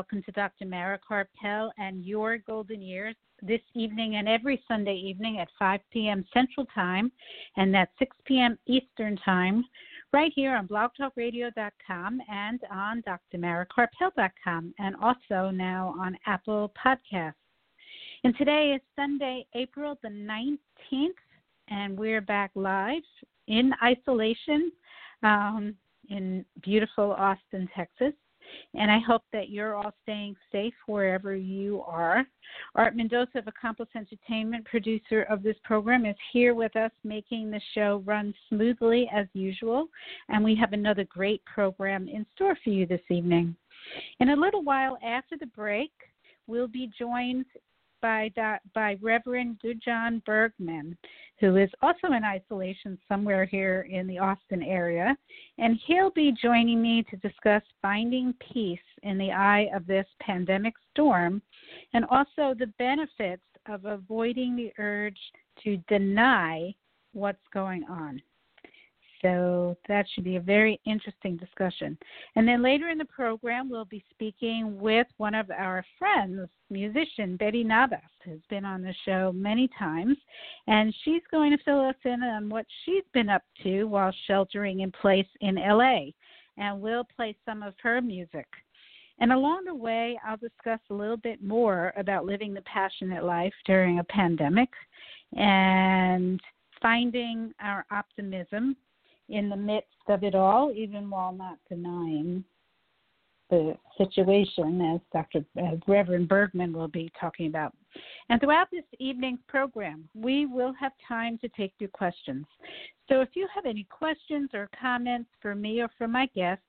Welcome to Dr. Mara Karpel and your golden years this evening and every Sunday evening at 5 p.m. Central Time and at 6 p.m. Eastern Time right here on blogtalkradio.com and on drmarakarpel.com and also now on Apple Podcasts. And today is Sunday, April the 19th, and we're back live in isolation um, in beautiful Austin, Texas. And I hope that you're all staying safe wherever you are. Art Mendoza of Accomplice Entertainment, producer of this program, is here with us making the show run smoothly as usual. And we have another great program in store for you this evening. In a little while after the break, we'll be joined by by Reverend Gudjon Bergmann, who is also in isolation somewhere here in the Austin area, and he'll be joining me to discuss finding peace in the eye of this pandemic storm, and also the benefits of avoiding the urge to deny what's going on. So that should be a very interesting discussion. And then later in the program, we'll be speaking with one of our friends, musician Betty Navas, who's been on the show many times. And she's going to fill us in on what she's been up to while sheltering in place in LA. And we'll play some of her music. And along the way, I'll discuss a little bit more about living the passionate life during a pandemic and finding our optimism in the midst of it all, even while not denying the situation, as Dr. As Reverend Bergmann will be talking about. And throughout this evening's program, we will have time to take your questions. So if you have any questions or comments for me or for my guests,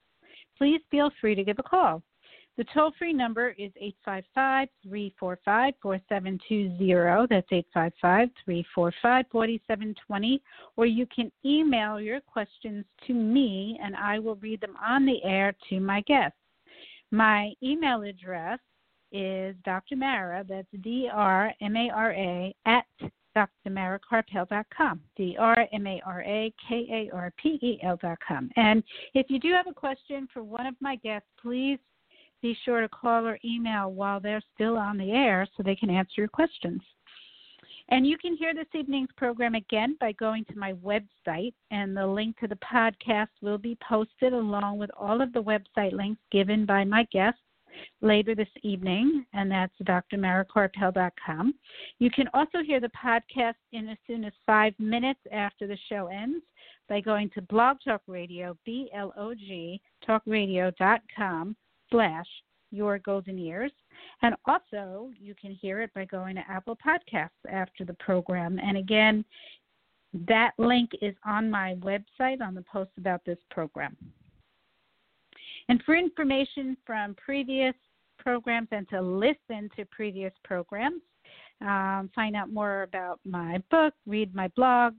please feel free to give a call. The toll free number is 855 345 4720. That's 855 345 4720. Or you can email your questions to me and I will read them on the air to my guests. My email address is Dr. Mara, that's D R M A R A, at drmarakarpel.com, D-R-M-A-R-A-K-A-R-P-E-L.com. And if you do have a question for one of my guests, please be sure to call or email while they're still on the air so they can answer your questions. And you can hear this evening's program again by going to my website, and the link to the podcast will be posted along with all of the website links given by my guests later this evening, and that's drmarakarpel.com. You can also hear the podcast in as soon as five minutes after the show ends by going to Blog Talk Radio, B L O G, talkradio.com slash your golden years. And also, you can hear it by going to Apple Podcasts after the program. And again, that link is on my website on the post about this program. And for information from previous programs and to listen to previous programs, um, find out more about my book, read my blogs,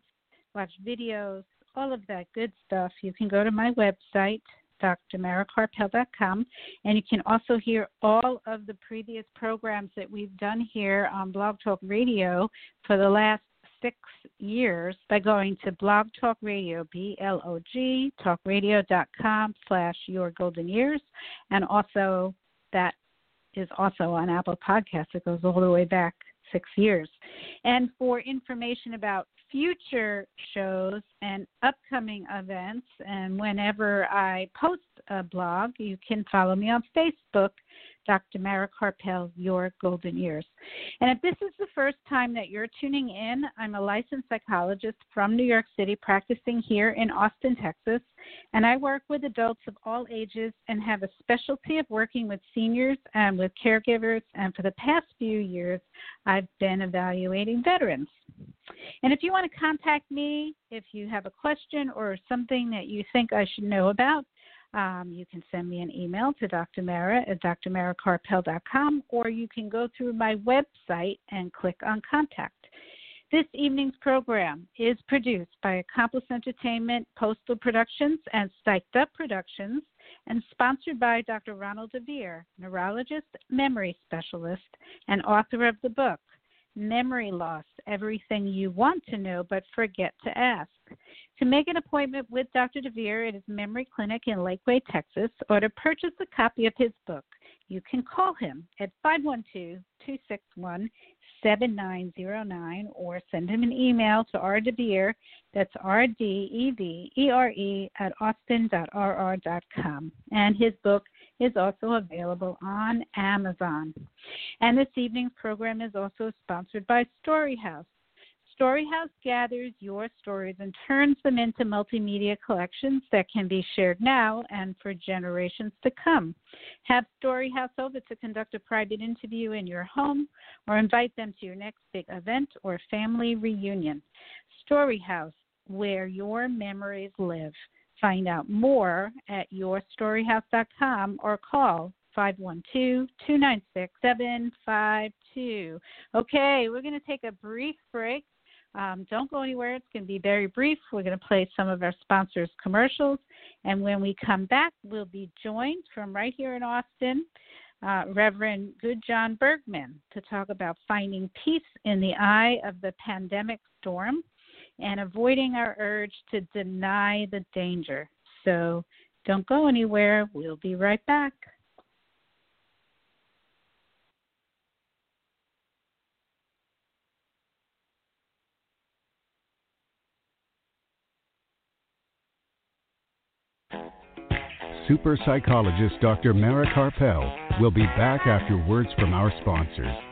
watch videos, all of that good stuff, you can go to my website, drmarakarpel.com. And you can also hear all of the previous programs that we've done here on Blog Talk Radio for the last six years by going to Blog Talk Radio, B L O G, talkradio.com slash your golden years. And also, that is also on Apple Podcasts. It goes all the way back six years. And for information about future shows and upcoming events, and whenever I post a blog, you can follow me on Facebook Dr. Mara Karpel, Your Golden Years. And if this is the first time that you're tuning in, I'm a licensed psychologist from New York City practicing here in Austin, Texas. And I work with adults of all ages and have a specialty of working with seniors and with caregivers. And for the past few years, I've been evaluating veterans. And if you want to contact me, if you have a question or something that you think I should know about, um, you can send me an email to Dr. Mara at drmarakarpel.com, or you can go through my website and click on contact. This evening's program is produced by Accomplice Entertainment, Postal Productions, and Psyched Up Productions, and sponsored by Dr. Ronald DeVere, neurologist, memory specialist, and author of the book, Memory Loss Everything You Want to Know But Forget to Ask. To make an appointment with Dr. DeVere at his memory clinic in Lakeway, Texas, or to purchase a copy of his book, you can call him at 512 261 7909 or send him an email to rdevere, that's R-D-E-V-E-R-E at austin.rr.com. And his book is also available on Amazon. And this evening's program is also sponsored by Storyhouse. Storyhouse gathers your stories and turns them into multimedia collections that can be shared now and for generations to come. Have Storyhouse over to conduct a private interview in your home or invite them to your next big event or family reunion. Storyhouse, where your memories live. Find out more at yourstoryhouse.com or call 512 296 752. Okay, we're going to take a brief break. Um, don't go anywhere. It's going to be very brief. We're going to play some of our sponsors' commercials. And when we come back, we'll be joined from right here in Austin, uh, Reverend Gudjon Bergmann, to talk about finding peace in the eye of the pandemic storm and avoiding our urge to deny the danger. So don't go anywhere. We'll be right back. super psychologist Dr. Mara Karpel will be back after words from our sponsors.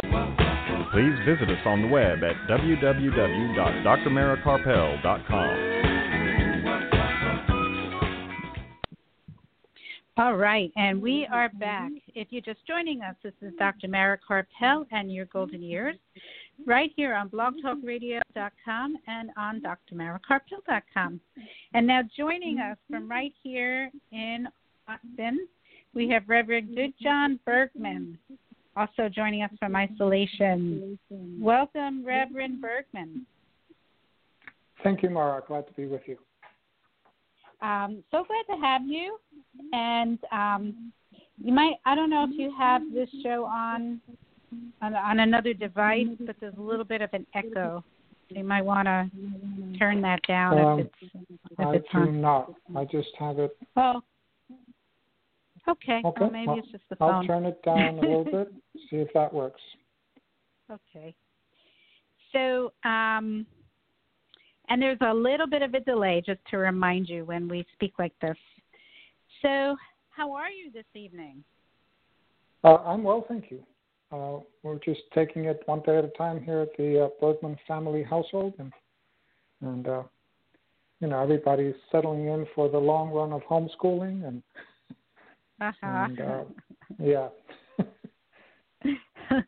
Please visit us on the web at www.drmarakarpel.com. All right, and we are back. If you're just joining us, this is Dr. Mara Karpel and your golden years, right here on blogtalkradio.com and on drmarakarpel.com. And now joining us from right here in Austin, we have Reverend Gudjon Bergmann also joining us from isolation. Welcome, Reverend Bergmann. Thank you, Mara. Glad to be with you. Um, so glad to have you. And um, you might, I don't know if you have this show on, on, on another device, but there's a little bit of an echo. you might want to turn that down um, if it's, if I it's do on. not. I just have it. Oh, Okay. Okay. Well, maybe I'll, it's just the phone. I'll turn it down a little bit. See if that works. Okay. So, um, and there's a little bit of a delay just to remind you when we speak like this. So, how are you this evening? Uh, I'm well, thank you. Uh, we're just taking it one day at a time here at the uh, Bergmann family household, and and uh, you know everybody's settling in for the long run of homeschooling, and Uh-huh. and uh, yeah.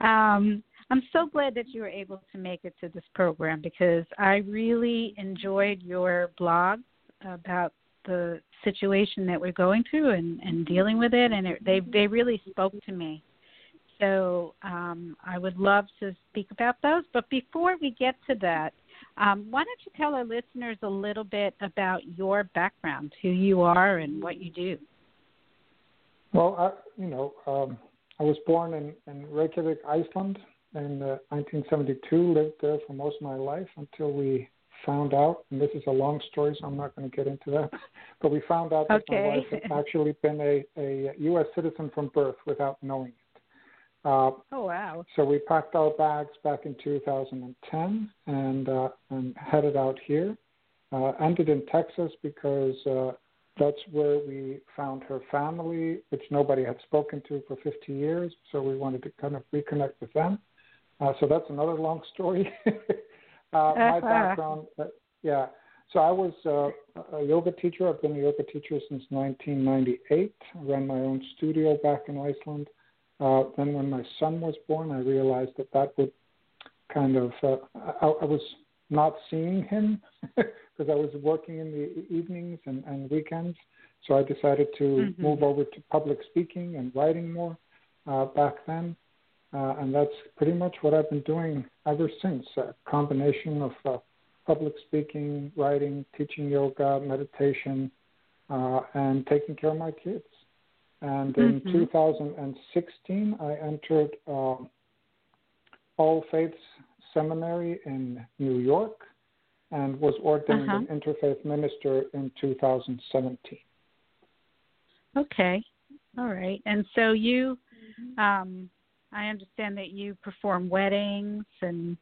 um, I'm so glad that you were able to make it to this program because I really enjoyed your blog about the situation that we're going through and, and dealing with it, and it, they they really spoke to me. So um, I would love to speak about those. But before we get to that, um, why don't you tell our listeners a little bit about your background, who you are, and what you do? Well, I, you know, um, I was born in, in Reykjavik, Iceland, in uh, 1972. Lived there for most of my life until we found out, and this is a long story, so I'm not going to get into that. But we found out that okay. my wife had actually been a, a U.S. citizen from birth without knowing it. Uh, oh wow! So we packed our bags back in 2010 and uh, and headed out here. Uh, ended in Texas because uh, that's where we found her family, which nobody had spoken to for 50 years. So we wanted to kind of reconnect with them. Uh, so that's another long story. uh, my background, uh, yeah. So I was uh, a yoga teacher. I've been a yoga teacher since 1998. I ran my own studio back in Iceland. Uh, then when my son was born, I realized that that would kind of uh, I, I was not seeing him because I was working in the evenings and, and weekends. So I decided to mm-hmm. move over to public speaking and writing more uh, back then. Uh, and that's pretty much what I've been doing ever since a combination of uh, public speaking, writing, teaching yoga, meditation, uh, and taking care of my kids. And in mm-hmm. 2016, I entered um, All Faiths Seminary in New York and was ordained uh-huh. an interfaith minister in 2017. Okay, all right. And so you, um, I understand that you perform weddings and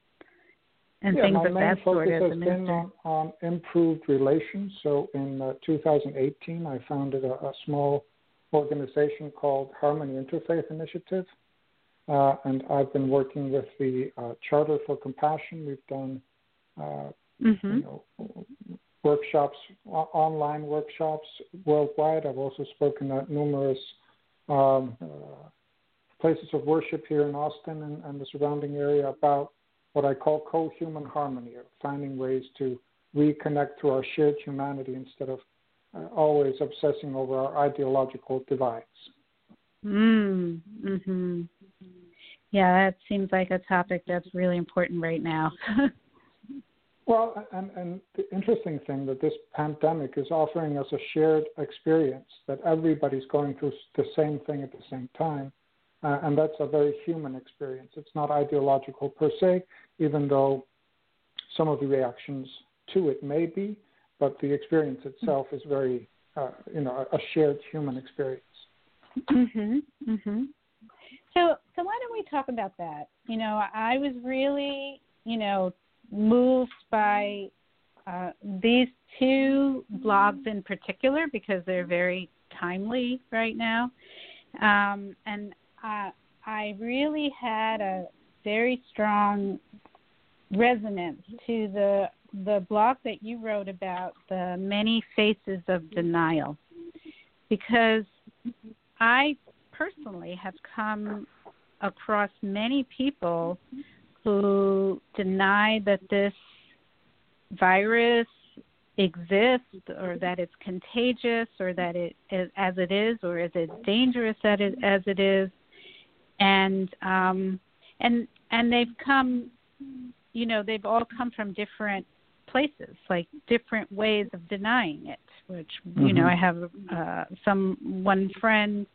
and yeah, things of that sort. as a has been on, on, improved relations. So in uh, 2018, I founded a, a, small organization called Harmony Interfaith Initiative, uh, and I've been working with the uh, Charter for Compassion. We've done uh, mm-hmm. you know, workshops, online workshops worldwide. I've also spoken at numerous um, uh, places of worship here in Austin and, and, the surrounding area about what I call co-human harmony, finding ways to reconnect to our shared humanity instead of uh, always obsessing over our ideological divides. Mm, hmm Yeah, that seems like a topic that's really important right now. Well, and, and the interesting thing that this pandemic is offering us a shared experience that everybody's going through the same thing at the same time. Uh, and that's a very human experience. It's not ideological per se, even though some of the reactions to it may be, but the experience itself is very, uh, you know, a shared human experience. Mhm. Mhm. So, so why don't we talk about that? You know, I was really, you know, moved by uh, these two blogs in particular because they're very timely right now. Um, and I really had a very strong resonance to the the blog that you wrote about the many faces of denial because I personally have come across many people who deny that this virus exists or that it's contagious or that it is as it is or is it dangerous as it, as it is. And um and and they've come you know they've all come from different places like different ways of denying it which you mm-hmm. know i have uh some one friend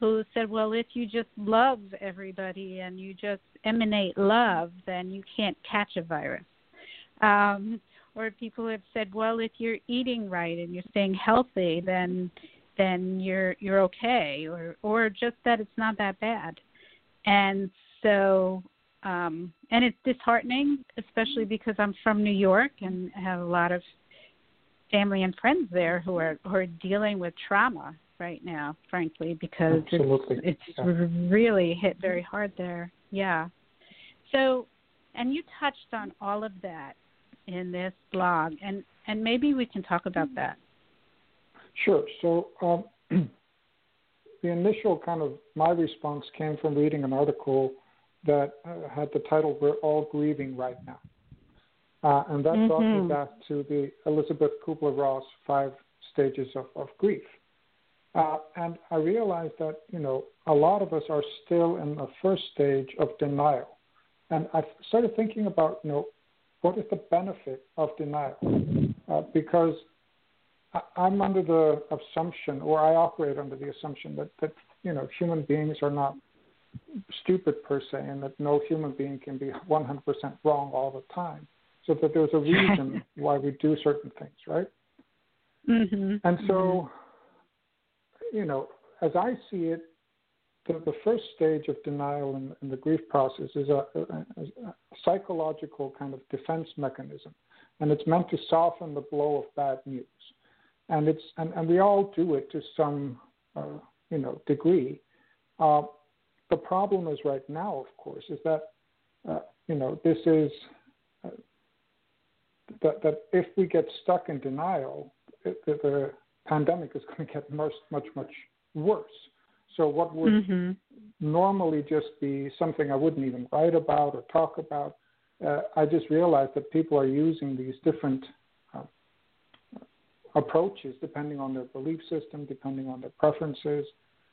who said well if you just love everybody and you just emanate love then you can't catch a virus um or people have said well if you're eating right and you're staying healthy then then you're you're okay or or just that it's not that bad and so um and it's disheartening especially because I'm from New York and have a lot of family and friends there who are who are dealing with trauma right now, frankly, because Absolutely. it's it's yeah. really hit very hard there. Yeah. So, and you touched on all of that in this blog, and and maybe we can talk about that. Sure. So. Um, the initial kind of my response came from reading an article that uh, had the title "We're All Grieving Right Now," uh, and that mm-hmm. brought me mm-hmm. back to the Elisabeth Kubler-Ross five stages of, of grief. Uh, and I realized that you know a lot of us are still in the first stage of denial, and I started thinking about you know what is the benefit of denial, uh, because I, I'm under the assumption, or I operate under the assumption that that you know human beings are not stupid per se, and that no human being can be 100% wrong all the time. So that there's a reason why we do certain things, right? Mm-hmm. And so, you know, as I see it, the, the first stage of denial in, in the grief process is a, a, a, psychological kind of defense mechanism, and it's meant to soften the blow of bad news. And it's and, and we all do it to some uh, you know degree. Uh, the problem is right now, of course, is that uh, you know this is uh, that that if we get stuck in denial, it, the, the pandemic is going to get much much much worse. So what would mm-hmm. normally just be something I wouldn't even write about or talk about, uh, I just realized that people are using these different uh, approaches depending on their belief system, depending on their preferences,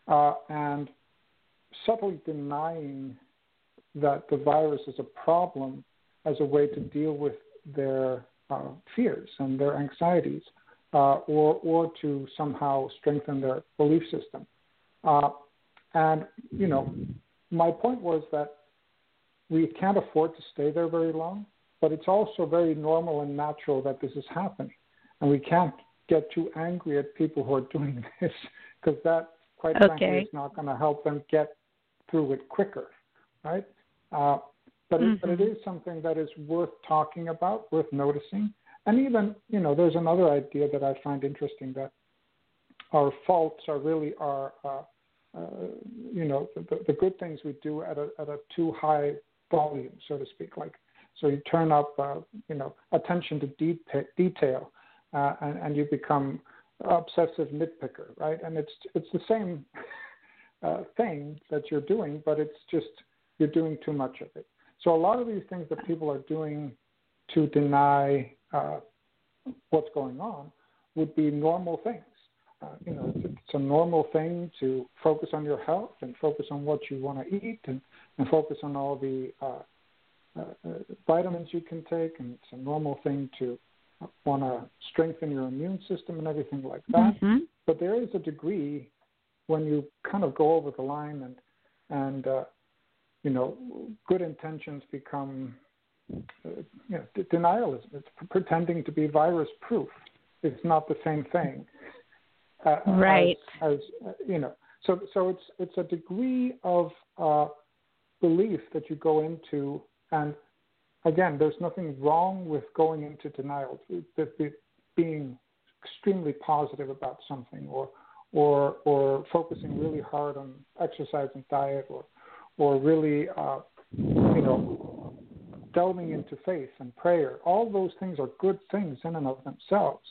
uh, and subtly denying that the virus is a problem as a way to deal with their uh, fears and their anxieties, uh, or or to somehow strengthen their belief system. Uh, and you know, my point was that we can't afford to stay there very long, but it's also very normal and natural that this is happening, and we can't get too angry at people who are doing this because that, quite okay. frankly, is not going to help them get through it quicker, right? Uh, but, mm-hmm. it, but it is something that is worth talking about, worth noticing, and even you know, there's another idea that I find interesting that our faults are really our uh, uh, you know, the, the good things we do at a, at a too high volume, so to speak. Like, so you turn up, uh, you know, attention to de- detail, uh, and, and you become obsessive nitpicker, right? And it's it's the same uh, thing that you're doing, but it's just you're doing too much of it. So a lot of these things that people are doing to deny uh, what's going on would be normal things. Uh, you know, it's, it's a normal thing to focus on your health and focus on what you want to eat and, and focus on all the uh, uh, uh vitamins you can take. And it's a normal thing to want to strengthen your immune system and everything like that. Mm-hmm. But there is a degree when you kind of go over the line and and uh, you know good intentions become uh, you know, denialism. It's pretending to be virus proof. It's not the same thing. Uh, right. As, as uh, you know, so so it's it's a degree of uh, belief that you go into, and again, there's nothing wrong with going into denial, being extremely positive about something, or or or focusing really hard on exercise and diet, or or really uh, you know delving into faith and prayer. All those things are good things in and of themselves.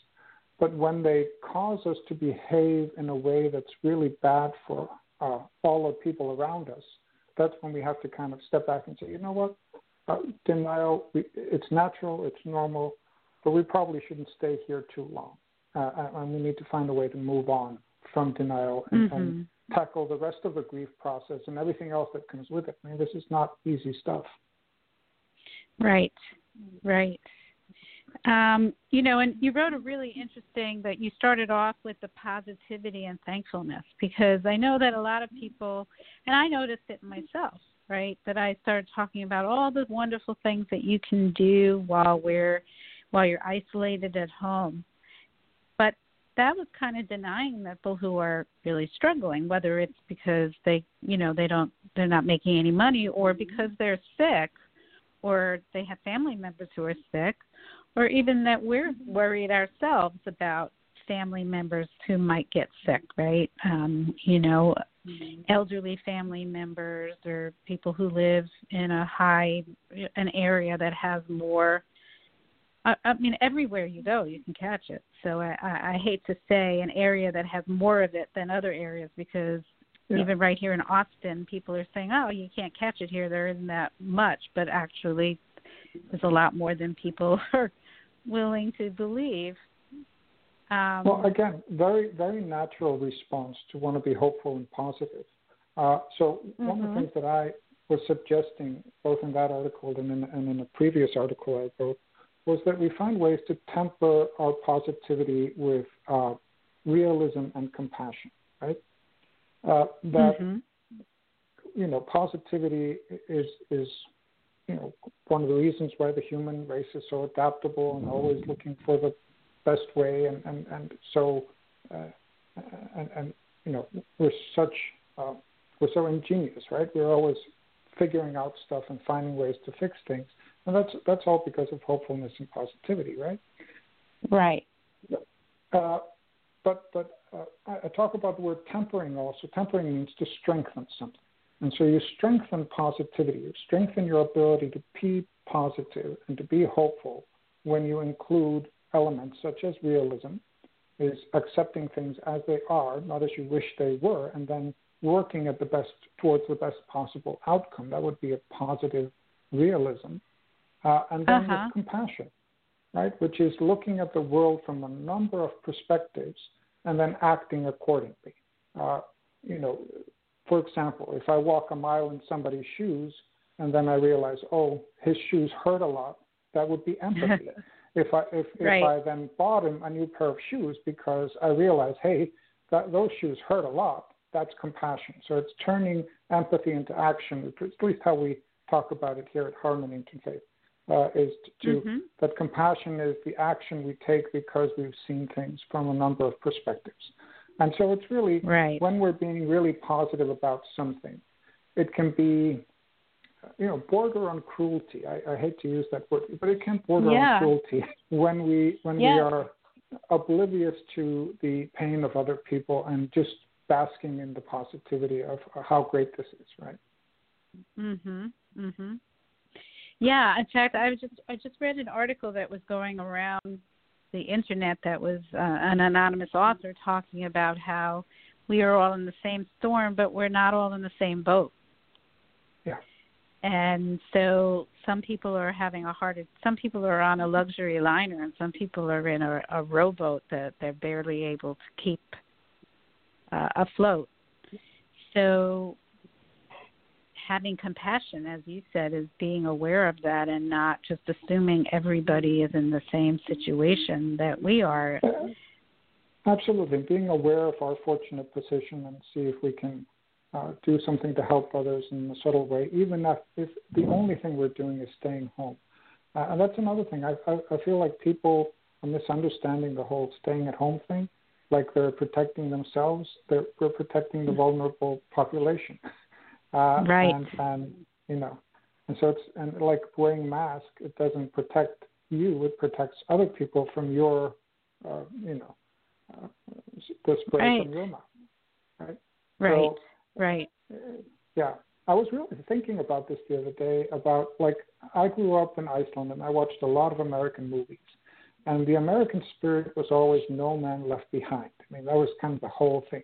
But when they cause us to behave in a way that's really bad for uh, all the people around us, that's when we have to kind of step back and say, you know what, uh, denial, we, it's natural, it's normal, but we probably shouldn't stay here too long. Uh, and we need to find a way to move on from denial and, mm-hmm. and tackle the rest of the grief process and everything else that comes with it. I mean, this is not easy stuff. Right, right. Um, you know, and you wrote a really interesting that you started off with the positivity and thankfulness because I know that a lot of people, and I noticed it myself, right? That I started talking about all the wonderful things that you can do while we're while you're isolated at home. That was kind of denying that people who are really struggling, whether it's because they, you know, they don't, they're not making any money, or because they're sick, or they have family members who are sick, or even that we're worried ourselves about family members who might get sick, right? Um, you know, mm-hmm. elderly family members or people who live in a high an area that has more I, I mean everywhere you go you can catch it. So I, I, I hate to say an area that has more of it than other areas because yeah. even right here in Austin people are saying, Oh, you can't catch it here, there isn't that much but actually there's a lot more than people are willing to believe. Um, well, again, very very natural response to want to be hopeful and positive. Uh, so mm-hmm. one of the mm-hmm. things that I was suggesting, both in that article and in, and in a previous article I wrote, was that we find ways to temper our positivity with uh, realism and compassion, right? uh, that mm-hmm. you know positivity is is you know one of the reasons why the human race is so adaptable and always looking for the best way and and and so uh, and and you know we're such uh, we're so ingenious right we're always figuring out stuff and finding ways to fix things and that's that's all because of hopefulness and positivity right? Right. Uh, but but uh, I, I talk about the word tempering also. Tempering means to strengthen something. And so you strengthen positivity, you strengthen your ability to be positive and to be hopeful when you include elements such as realism, is accepting things as they are, not as you wish they were, and then working at the best towards the best possible outcome. That would be a positive realism. Uh, and then uh-huh. compassion, right, which is looking at the world from a number of perspectives and then acting accordingly. Uh, you know, for example, if I walk a mile in somebody's shoes and then I realize, oh, his shoes hurt a lot, that would be empathy. if I if, right. if I then bought him a new pair of shoes because I realize, hey, that those shoes hurt a lot, that's compassion. So it's turning empathy into action. At least how we talk about it here at Harmony Interfaith. Uh, is to, mm-hmm. that compassion is the action we take because we've seen things from a number of perspectives. And so it's really right. when we're being really positive about something, it can be, you know, border on cruelty. I, I hate to use that word, but it can border yeah. on cruelty when we when yeah. we are oblivious to the pain of other people and just basking in the positivity of how great this is, right? Mhm. Mhm. Yeah, in fact, I was just I just read an article that was going around the internet that was uh, an anonymous author talking about how we are all in the same storm, but we're not all in the same boat. Yeah. And so some people are having a hard. Some people are on a luxury liner, and some people are in a, a rowboat that they're barely able to keep uh, afloat. So having compassion, as you said, is being aware of that and not just assuming everybody is in the same situation that we are. Absolutely, being aware of our fortunate position and see if we can uh, do something to help others in a subtle way, even if, if the only thing we're doing is staying home. Uh, and that's another thing. I, I, I feel like people are misunderstanding the whole staying at home thing. Like they're protecting themselves, they're, they're protecting the vulnerable population. Uh, right. And, and you know, and so it's and like wearing mask, it doesn't protect you; it protects other people from your, uh, you know, uh, the spray right. from your mouth. Right. Right. So, right. Uh, yeah. I was really thinking about this the other day about like I grew up in Iceland and I watched a lot of American movies. And the American spirit was always no man left behind. I mean, that was kind of the whole thing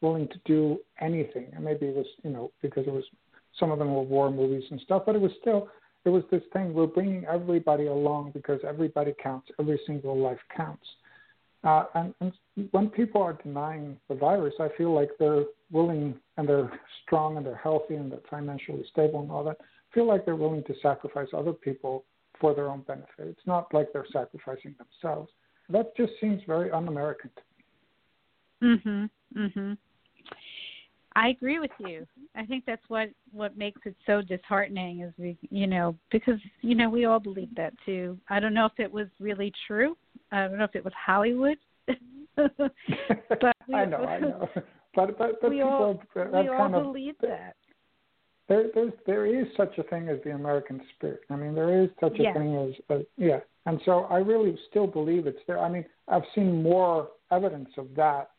willing to do anything. And maybe it was, you know, because it was some of them were war movies and stuff, but it was still it was this thing we're bringing everybody along because everybody counts, every single life counts. Uh, and, and when people are denying the virus, I feel like they're willing and they're strong and they're healthy and they're financially stable and all that. I feel like they're willing to sacrifice other people for their own benefit. It's not like they're sacrificing themselves. That just seems very un-American to me. Mhm. Mhm. I agree with you. I think that's what what makes it so disheartening is we, you know, because you know we all believe that too. I don't know if it was really true. I don't know if it was Hollywood. but we, I know, I know. But but, but we people all, have, we kind all of, believe that. There, there's, there is such a thing as the American spirit. I mean, there is such a yes. thing as, uh, yeah. And so I really still believe it's there. I mean, I've seen more evidence of that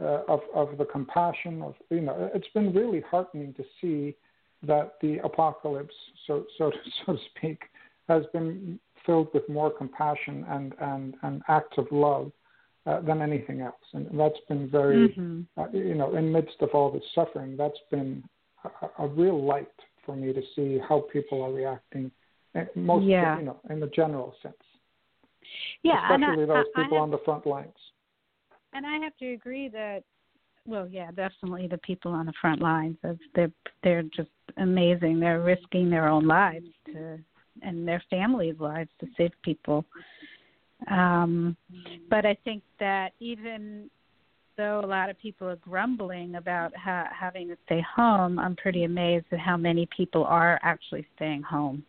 uh, of of the compassion of you know it's been really heartening to see that the apocalypse so so to, so to speak has been filled with more compassion and and and acts of love uh, than anything else and that's been very mm-hmm. uh, you know in midst of all this suffering that's been a, a real light for me to see how people are reacting eh, most yeah. you know in the general sense yeah especially I, those I, people I have, on the front lines and I have to agree that, well, yeah, definitely the people on the front lines. They're they're just amazing. They're risking their own lives to and their families' lives to save people. Um, but I think that even though a lot of people are grumbling about ha- having to stay home, I'm pretty amazed at how many people are actually staying home.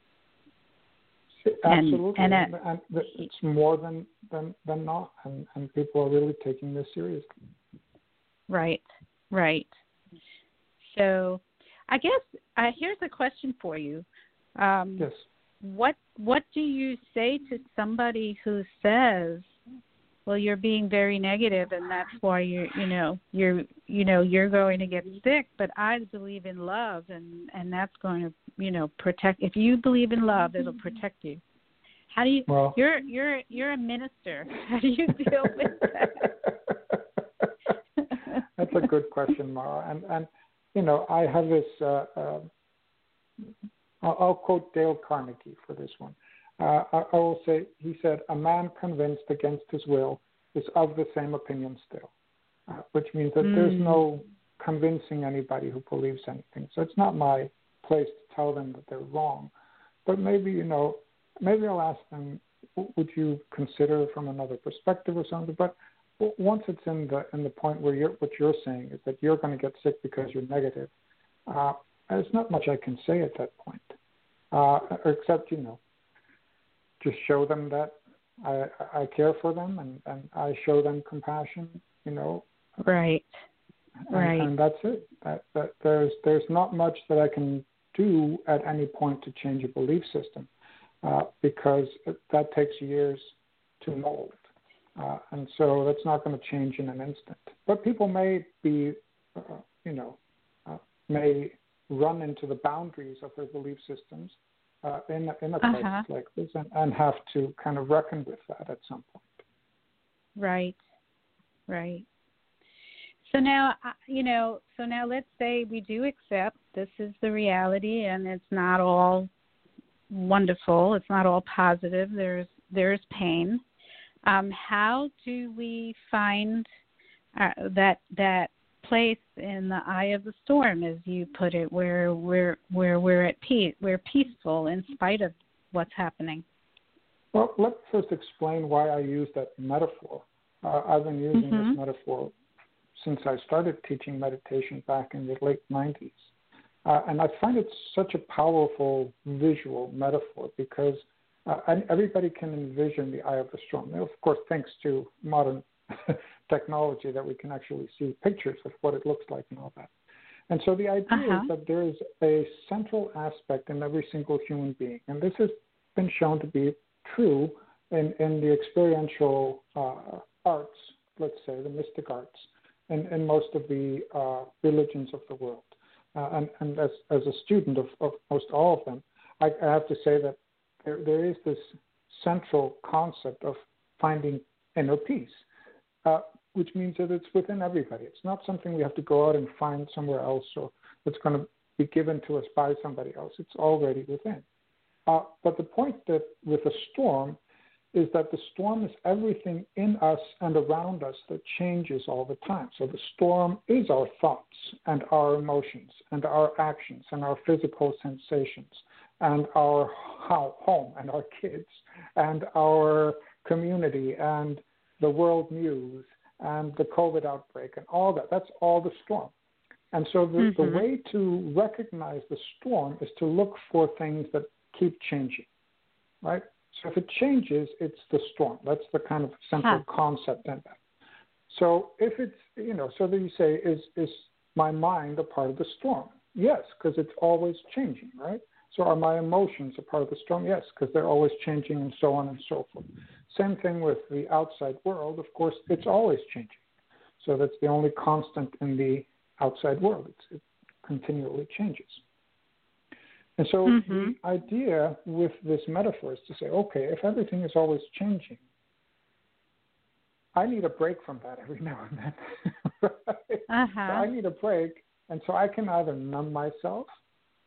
Absolutely, and, and, and, and it's more than than than not, and and people are really taking this seriously. Right, right. So, I guess uh, here's a question for you. Um, yes. What What do you say to somebody who says, "Well, you're being very negative, and that's why you're, you know, you're, you know, you're going to get sick." But I believe in love, and and that's going to, you know, protect. If you believe in love, it'll protect you. How do you? Well, you're you're you're a minister. How do you deal with that? that's a good question, Mara, and and you know, I have this. Uh, uh, I'll, I'll quote Dale Carnegie for this one. Uh, I, I will say, he said, "A man convinced against his will is of the same opinion still," uh, which means that mm. there's no convincing anybody who believes anything. So it's not my place to tell them that they're wrong, but maybe you know, maybe I'll ask them, "Would you consider from another perspective or something?" But once it's in the in the point where you're what you're saying is that you're going to get sick because you're negative, uh, there's not much I can say at that point, uh, except you know, just show them that I I care for them and and I show them compassion, you know. Right. And, right. And that's it. That, that there's there's not much that I can do at any point to change a belief system, uh, because that takes years to mold. Uh, and so that's not going to change in an instant. But people may be, uh, you know, uh, may run into the boundaries of their belief systems uh, in, in a crisis uh-huh. like this and, and have to kind of reckon with that at some point. Right, right. So now, uh, you know, so now let's say we do accept this is the reality and it's not all wonderful, it's not all positive, there's there's pain um, how do we find uh, that that place in the eye of the storm, as you put it, where we're where we're at peace, we're peaceful in spite of what's happening? Well, let's first explain why I use that metaphor. Uh, I've been using mm-hmm. this metaphor since I started teaching meditation back in the late 90s. Uh, and I find it such a powerful visual metaphor because uh, everybody can envision the eye of the storm. Of course, thanks to modern technology, that we can actually see pictures of what it looks like and all that. And so the idea uh-huh. is that there is a central aspect in every single human being, and this has been shown to be true in, in the experiential uh, arts, let's say the mystic arts, in, in most of the uh, religions of the world. Uh, and, and as, as a student of, of most all of them, I, I have to say that there, there is this central concept of finding inner peace, uh, which means that it's within everybody. It's not something we have to go out and find somewhere else or that's going to be given to us by somebody else. It's already within. Uh, but the point that with a storm is that the storm is everything in us and around us that changes all the time. So the storm is our thoughts and our emotions and our actions and our physical sensations and our home and our kids and our community and the world news and the COVID outbreak and all that. That's all the storm. And so the, mm-hmm. the way to recognize the storm is to look for things that keep changing, right? So if it changes, it's the storm. That's the kind of central huh. concept in that. So if it's, you know, so that you say, is, is my mind a part of the storm? Yes, because it's always changing, right? So are my emotions a part of the storm? Yes, because they're always changing and so on and so forth. Same thing with the outside world. Of course, it's always changing. So that's the only constant in the outside world. It's, it continually changes. And so mm-hmm. the idea with this metaphor is to say, okay, if everything is always changing, I need a break from that every now and then. right? uh-huh. so I need a break, and so I can either numb myself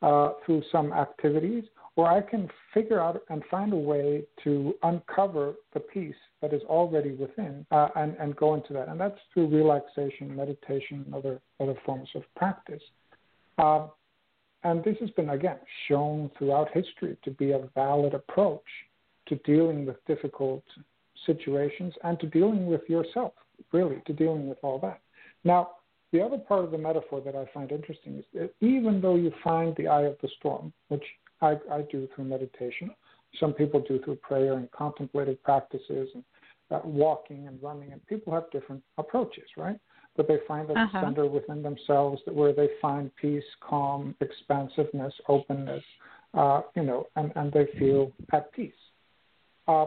uh, through some activities, or I can figure out and find a way to uncover the peace that is already within uh, and, and go into that. And that's through relaxation, meditation, and other, other forms of practice. Uh, and this has been, again, shown throughout history to be a valid approach to dealing with difficult situations and to dealing with yourself. really, to dealing with all that. Now, the other part of the metaphor that I find interesting is that even though you find the eye of the storm, which I, I do through meditation, some people do through prayer and contemplative practices and uh, walking and running, and people have different approaches, right? But they find that uh-huh. center within themselves that where they find peace, calm, expansiveness, openness, uh, you know, and, and they feel at peace. Uh,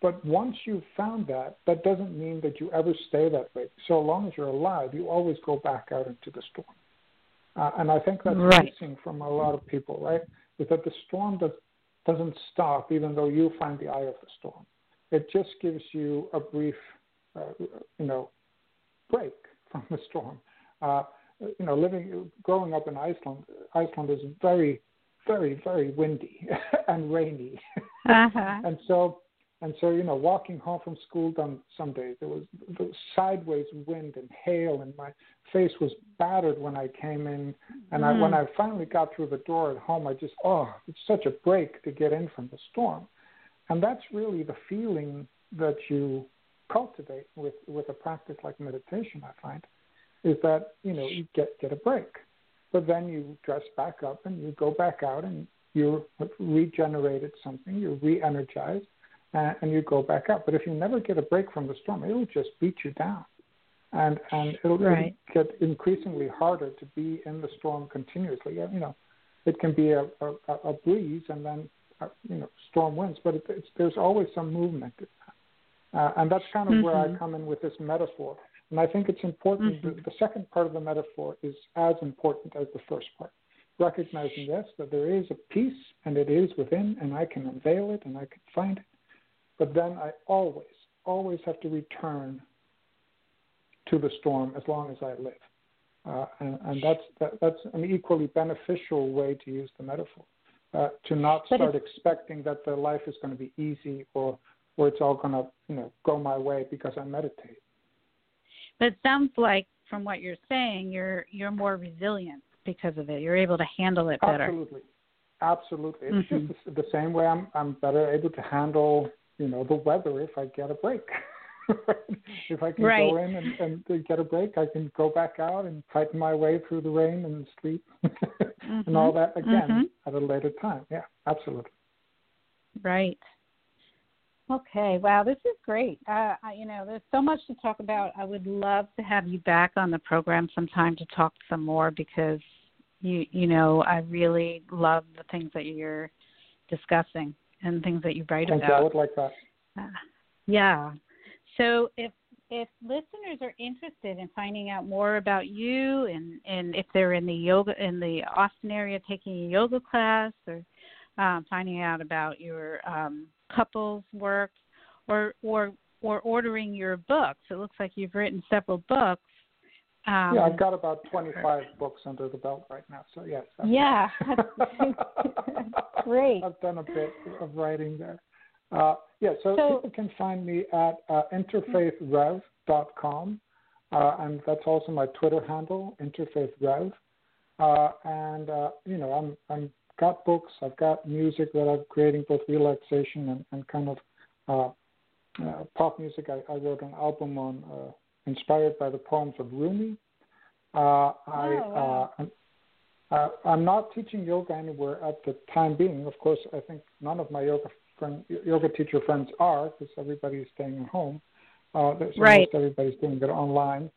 but once you've found that, that doesn't mean that you ever stay that way. So long as you're alive, you always go back out into the storm. Uh, and I think that's right. missing from a lot of people, right? Is that the storm does, doesn't stop even though you find the eye of the storm. It just gives you a brief, uh, you know, break from the storm. Uh, you know, living, growing up in Iceland, Iceland is very, very, very windy and rainy, uh-huh. and so and so, you know, walking home from school on some days, there was, there was sideways wind and hail, and my face was battered when I came in. And mm. I, when mm. I finally got through the door at home, I just, oh, it's such a break to get in from the storm. And that's really the feeling that you cultivate with, with a practice like meditation, I find, is that, you know, you get, get a break. But then you dress back up and you go back out and you're regenerated something, you're re energized and, and you go back up. But if you never get a break from the storm, it'll just beat you down, and and it'll right. get increasingly harder to be in the storm continuously. You know, it can be a a, a breeze and then uh, you know storm winds, but it, it's, there's always some movement. Uh, and that's kind of mm-hmm. where I mm-hmm. come in with this metaphor. And I think it's important. Mm-hmm. The, the second part of the metaphor is as important as the first part recognizing yes that there is a peace and it is within and I can unveil it and I can find it. But then I always, always have to return to the storm as long as I live. Uh, and, and that's that, that's an equally beneficial way to use the metaphor. Uh, to not start expecting that the life is going to be easy or or it's all going to you know go my way because I meditate. But it sounds like from what you're saying, you're you're more resilient because of it. You're able to handle it better. Absolutely, absolutely. It's mm-hmm. just the, the same way I'm I'm better able to handle you know the weather if I get a break. if I can right. go in and, and get a break, I can go back out and fight my way through the rain and sleep mm-hmm. and all that again mm-hmm. at a later time. Yeah, absolutely. Right. Okay. Wow, this is great. Uh, I, you know, there's so much to talk about. I would love to have you back on the program sometime to talk some more because you, you know, I really love the things that you're discussing and things that you write Thank about. You. I would like that. Uh, yeah. So if if listeners are interested in finding out more about you and and if they're in the yoga in the Austin area taking a yoga class or um, finding out about your um, couples work or or or ordering your books, it looks like you've written several books. Um, yeah, I've got about 25 books under the belt right now. So yes. Yeah, great. I've done a bit of writing there. Uh, yeah, so, so, people can find me at uh, interfaithrev.com, uh, and that's also my Twitter handle, interfaithrev. Uh, and uh, you know, I'm I'm got books, I've got music that I'm creating, both relaxation and, and kind of uh, uh, pop music. I, I wrote an album on uh, inspired by the poems of Rumi. Uh, I, oh, wow. uh, uh, I'm not teaching yoga anywhere at the time being. Of course, I think none of my yoga friend, yoga teacher friends are because everybody's staying at home. Uh, so right. Most everybody's doing it online.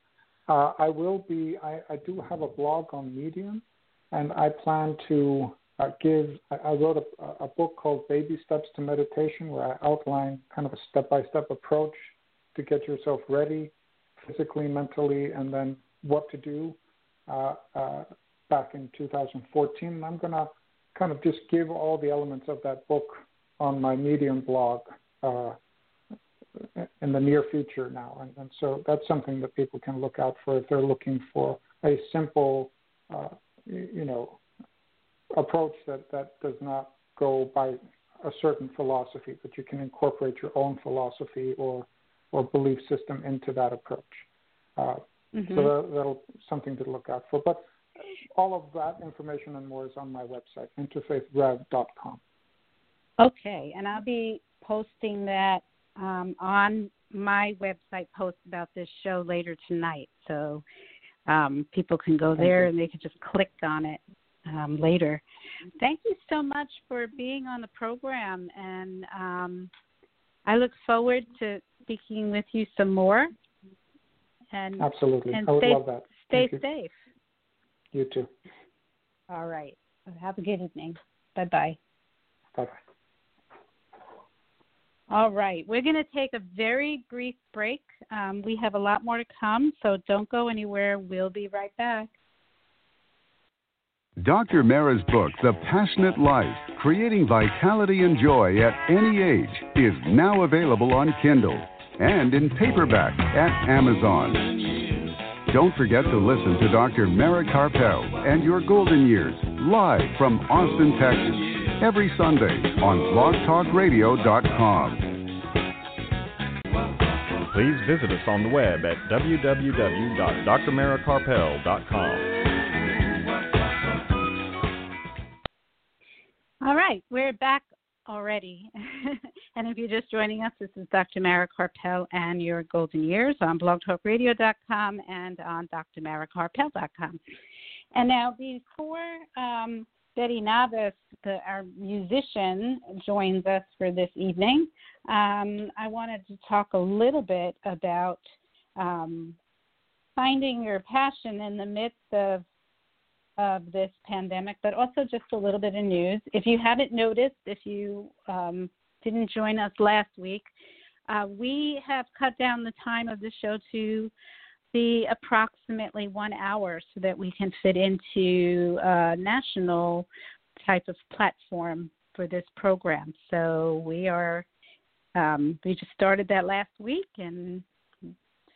Uh, I will be. I, I do have a blog on Medium, and I plan to uh, give. I, I wrote a, a book called Baby Steps to Meditation, where I outline kind of a step-by-step approach to get yourself ready physically, mentally, and then what to do uh, uh, back in 2014. And I'm going to kind of just give all the elements of that book on my Medium blog uh, in the near future now. And, and, so that's something that people can look out for if they're looking for a simple, uh, you know, approach that, that does not go by a certain philosophy, but you can incorporate your own philosophy or or belief system into that approach. Uh, mm-hmm. So that, that'll something to look out for. But all of that information and more is on my website, interfaithrev.com. Okay, and I'll be posting that um, on my website post about this show later tonight, so um, people can go there and they can just click on it um, later. Thank you so much for being on the program, and um, I look forward to speaking with you some more. And absolutely, and I would stay, love that. Stay you. safe. You too. All right. Have a good evening. Bye bye. Bye bye. All right. We're going to take a very brief break. Um, we have a lot more to come, so don't go anywhere. We'll be right back. Dr. Mara's book, The Passionate Life Creating Vitality and Joy at Any Age, is now available on Kindle and in paperback at Amazon. Don't forget to listen to Dr. Mara Karpel and Your Golden Years live from Austin, Texas, every Sunday on blogtalkradio.com. Please visit us on the web at www.drmarakarpel.com. All right, we're back already. and if you're just joining us, this is Dr. Mara Karpel and Your Golden Years on blogtalkradio.com and on drmarakarpel.com. And now, before um, Betty Navas, the, our musician, joins us for this evening, um, I wanted to talk a little bit about um, finding your passion in the midst of of this pandemic, but also just a little bit of news. If you haven't noticed, if you um, didn't join us last week, uh, we have cut down the time of the show to be approximately one hour so that we can fit into a national type of platform for this program. So we are, um, we just started that last week, and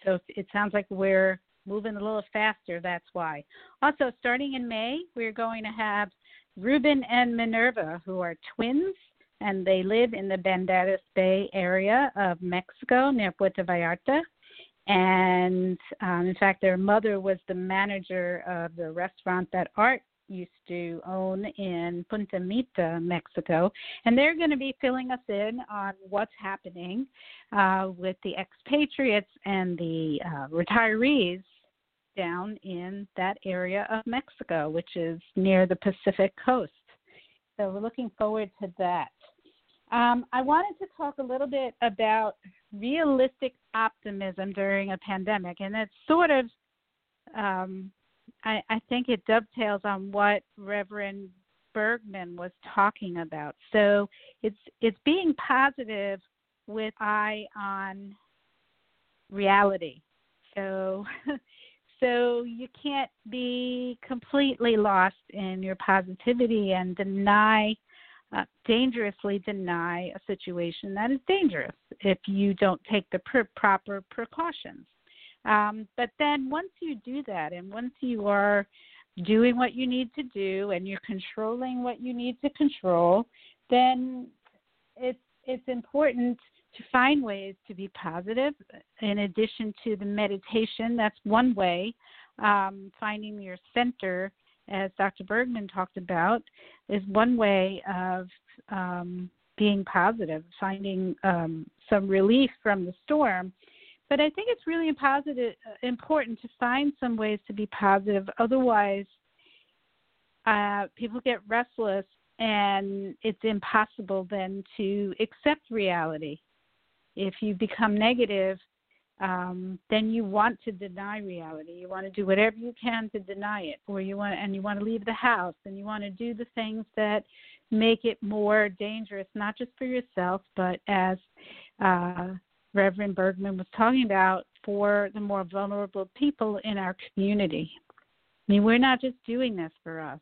so it sounds like we're moving a little faster. That's why. Also, starting in May, we're going to have Ruben and Minerva, who are twins, and they live in the Banderas Bay area of Mexico near Puerto Vallarta. And um, in fact, their mother was the manager of the restaurant that Art used to own in Punta Mita, Mexico. And they're going to be filling us in on what's happening uh, with the expatriates and the uh, retirees down in that area of Mexico, which is near the Pacific coast. So we're looking forward to that. Um, I wanted to talk a little bit about realistic optimism during a pandemic, and it's sort of, um, I, I think it dovetails on what Reverend Bergmann was talking about. So it's it's being positive with eye on reality. So so you can't be completely lost in your positivity and deny uh, dangerously deny a situation that is dangerous if you don't take the pr- proper precautions. Um, but then once you do that and once you are doing what you need to do and you're controlling what you need to control then it's it's important to find ways to be positive in addition to the meditation. That's one way um, finding your center as dr bergmann talked about is one way of um, being positive finding um, some relief from the storm. But i think it's really positive, important to find some ways to be positive. Otherwise uh, people get restless and it's impossible then to accept reality if you become negative, um, then you want to deny reality. You want to do whatever you can to deny it, or you want and you want to leave the house, and you want to do the things that make it more dangerous, not just for yourself, but as uh, Reverend Bergmann was talking about, for the more vulnerable people in our community. I mean, we're not just doing this for us,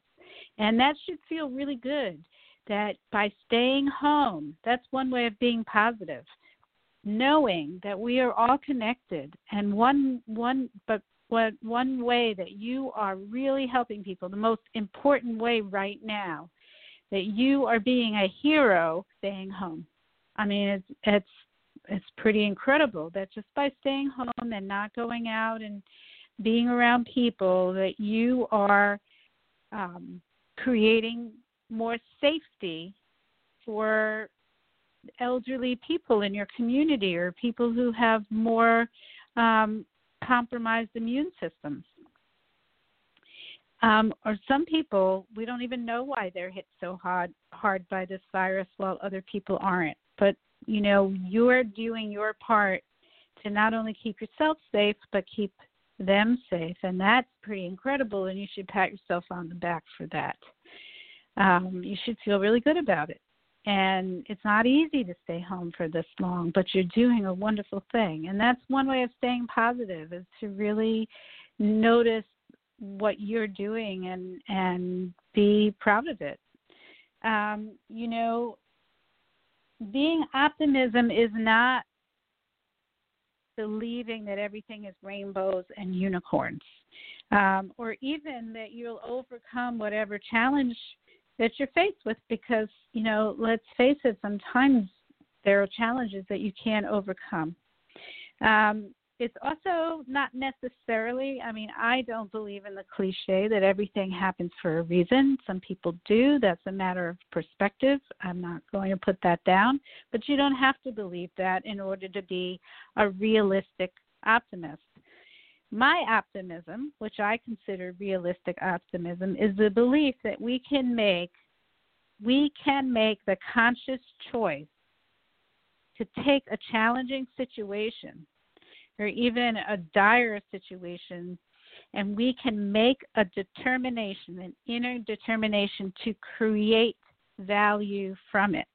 and that should feel really good. That by staying home, that's one way of being positive knowing that we are all connected and one one but what one way that you are really helping people the most important way right now that you are being a hero staying home. I mean it's it's it's pretty incredible that just by staying home and not going out and being around people that you are um, creating more safety for elderly people in your community or people who have more um, compromised immune systems. Um, or some people, we don't even know why they're hit so hard hard by this virus, while other people aren't. But you know, you're doing your part to not only keep yourself safe, but keep them safe, and that's pretty incredible. And you should pat yourself on the back for that. Um, you should feel really good about it. And it's not easy to stay home for this long, but you're doing a wonderful thing. And that's one way of staying positive is to really notice what you're doing and and be proud of it. Um, you know, being optimism is not believing that everything is rainbows and unicorns, um, or even that you'll overcome whatever challenge that you're faced with. Because you know, let's face it, sometimes there are challenges that you can't overcome. Um, it's also not necessarily i mean i don't believe in the cliche that everything happens for a reason some people do that's a matter of perspective i'm not going to put that down but you don't have to believe that in order to be a realistic optimist my optimism which i consider realistic optimism is the belief that we can make we can make the conscious choice to take a challenging situation or even a dire situation, and we can make a determination, an inner determination to create value from it.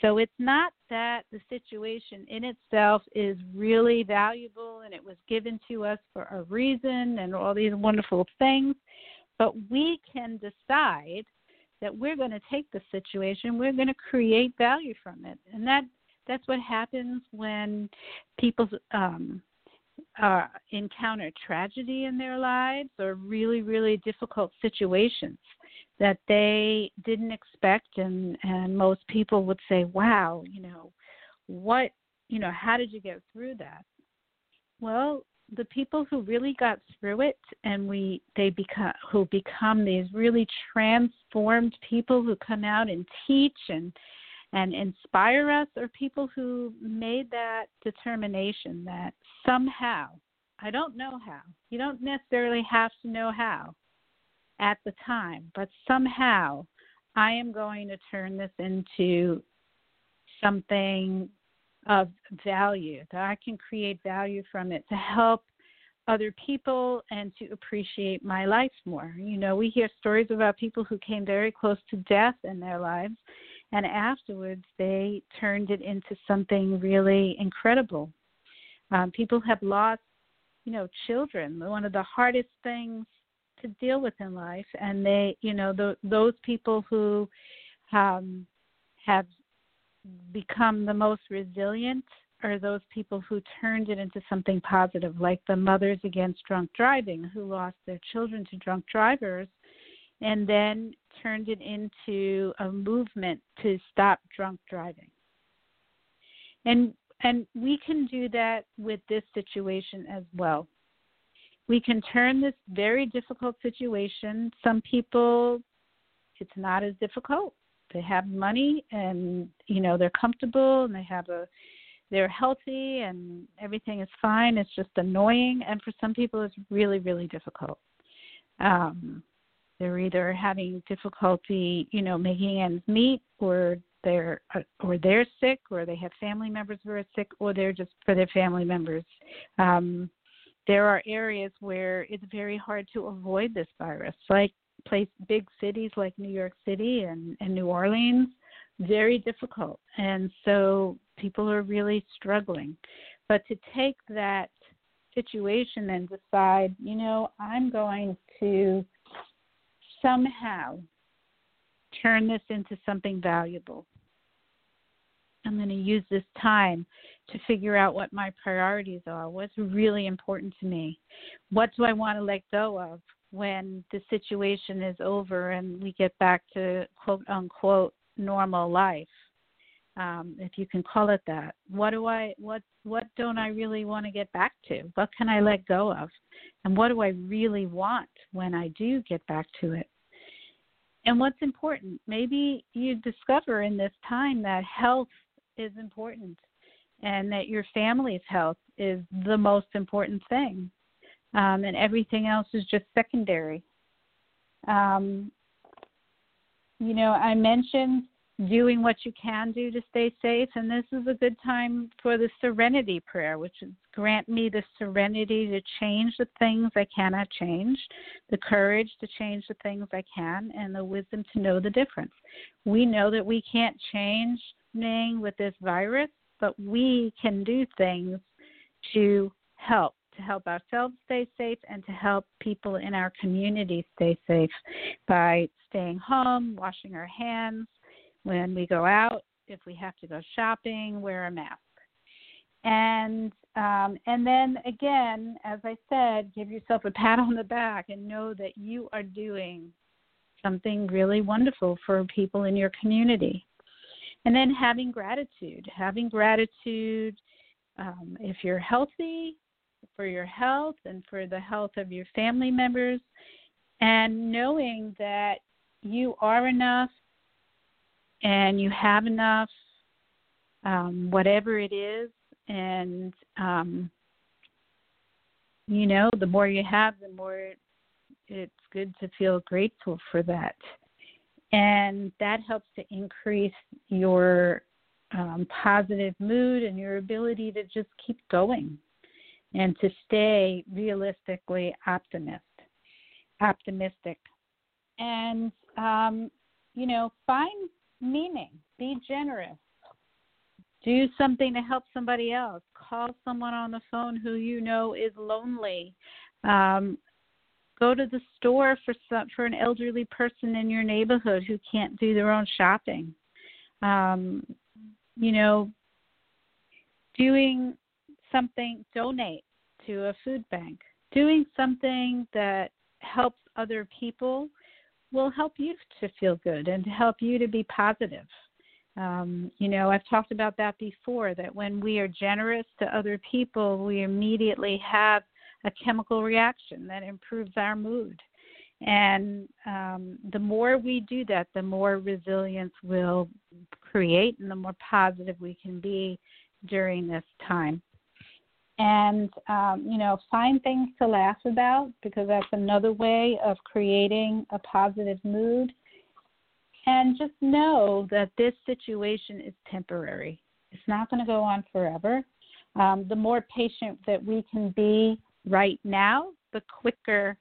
So it's not that the situation in itself is really valuable and it was given to us for a reason and all these wonderful things, but we can decide that we're going to take the situation, we're going to create value from it. And that that's what happens when people um, uh, encounter tragedy in their lives or really, really difficult situations that they didn't expect, and and most people would say, "Wow, you know, what, you know, how did you get through that?" Well, the people who really got through it and we they become who become these really transformed people who come out and teach and and inspire us are people who made that determination that somehow, I don't know how, you don't necessarily have to know how at the time, but somehow I am going to turn this into something of value, that I can create value from it to help other people and to appreciate my life more. You know, we hear stories about people who came very close to death in their lives and afterwards they turned it into something really incredible. Um, people have lost, you know, children. One of the hardest things to deal with in life, and they, you know, the, those people who um, have become the most resilient are those people who turned it into something positive, like the Mothers Against Drunk Driving, who lost their children to drunk drivers and then turned it into a movement to stop drunk driving. And and we can do that with this situation as well. We can turn this very difficult situation. Some people it's not as difficult. They have money and you know they're comfortable and they have a they're healthy and everything is fine. It's just annoying and for some people it's really really difficult. Um, they're either having difficulty, you know, making ends meet, or they're uh, or they're sick, or they have family members who are sick, or they're just for their family members. Um, there are areas where it's very hard to avoid this virus, like place big cities like New York City and, and New Orleans, very difficult. And so people are really struggling. But to take that situation and decide, you know, I'm going to somehow turn this into something valuable. I'm going to use this time to figure out what my priorities are, what's really important to me, what do I want to let go of when the situation is over and we get back to quote unquote normal life. Um, if you can call it that. What do I what what don't I really want to get back to? What can I let go of? And what do I really want when I do get back to it? And what's important, maybe you discover in this time that health is important and that your family's health is the most important thing. Um, and everything else is just secondary. Um, you know, I mentioned doing what you can do to stay safe, and this is a good time for the serenity prayer, which is grant me the serenity to change the things I cannot change, the courage to change the things I can, and the wisdom to know the difference. We know that we can't change with this virus, but we can do things to help to help ourselves stay safe and to help people in our community stay safe by staying home, washing our hands when we go out, if we have to go shopping, wear a mask. And um, and then again, as I said, give yourself a pat on the back and know that you are doing something really wonderful for people in your community. And then having gratitude, having gratitude um, if you're healthy, for your health and for the health of your family members, and knowing that you are enough and you have enough, um, whatever it is, and um, you know, the more you have, the more it's good to feel grateful for that. And that helps to increase your um, positive mood and your ability to just keep going and to stay realistically optimist, optimistic. And, um, you know, find meaning, be generous, do something to help somebody else, call someone on the phone who you know is lonely. Um, go to the store for some, for an elderly person in your neighborhood who can't do their own shopping. Um, you know, doing something, donate to a food bank. Doing something that helps other people will help you to feel good and to help you to be positive. Um, you know, I've talked about that before that when we are generous to other people, we immediately have a chemical reaction that improves our mood. And um, the more we do that, the more resilience we'll create and the more positive we can be during this time. And um, you know find things to laugh about because that's another way of creating a positive mood. And just know that this situation is temporary. It's not going to go on forever. Um, the more patient that we can be right now the quicker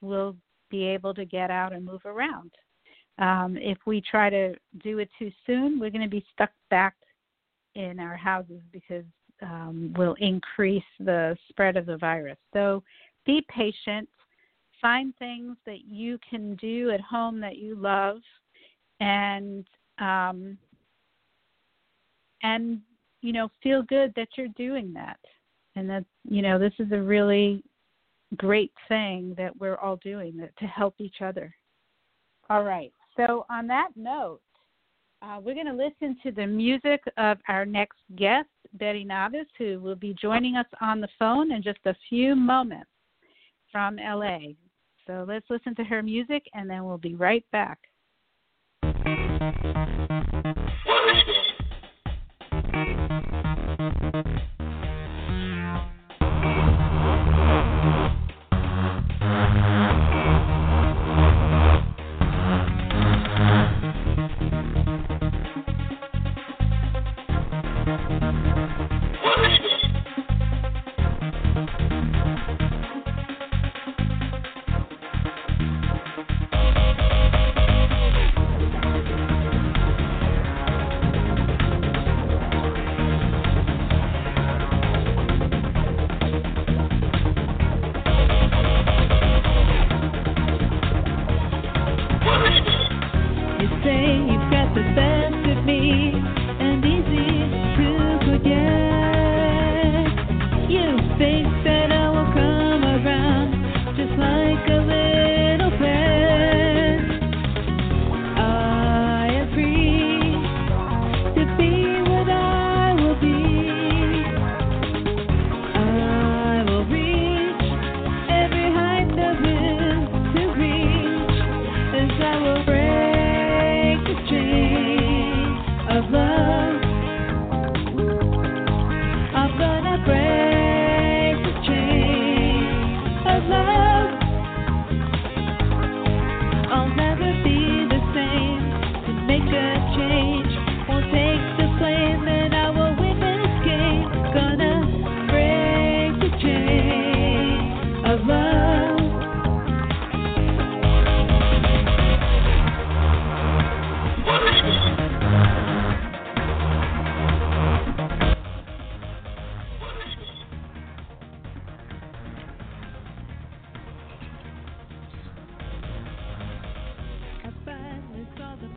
we'll be able to get out and move around um, if we try to do it too soon we're going to be stuck back in our houses because um, will increase the spread of the virus. So be patient. Find things that you can do at home that you love, and um, and you know feel good that you're doing that, and that you know this is a really great thing that we're all doing that to help each other. All right. So on that note, uh, we're going to listen to the music of our next guest, Betty Navas, who will be joining us on the phone in just a few moments from LA. So let's listen to her music and then we'll be right back.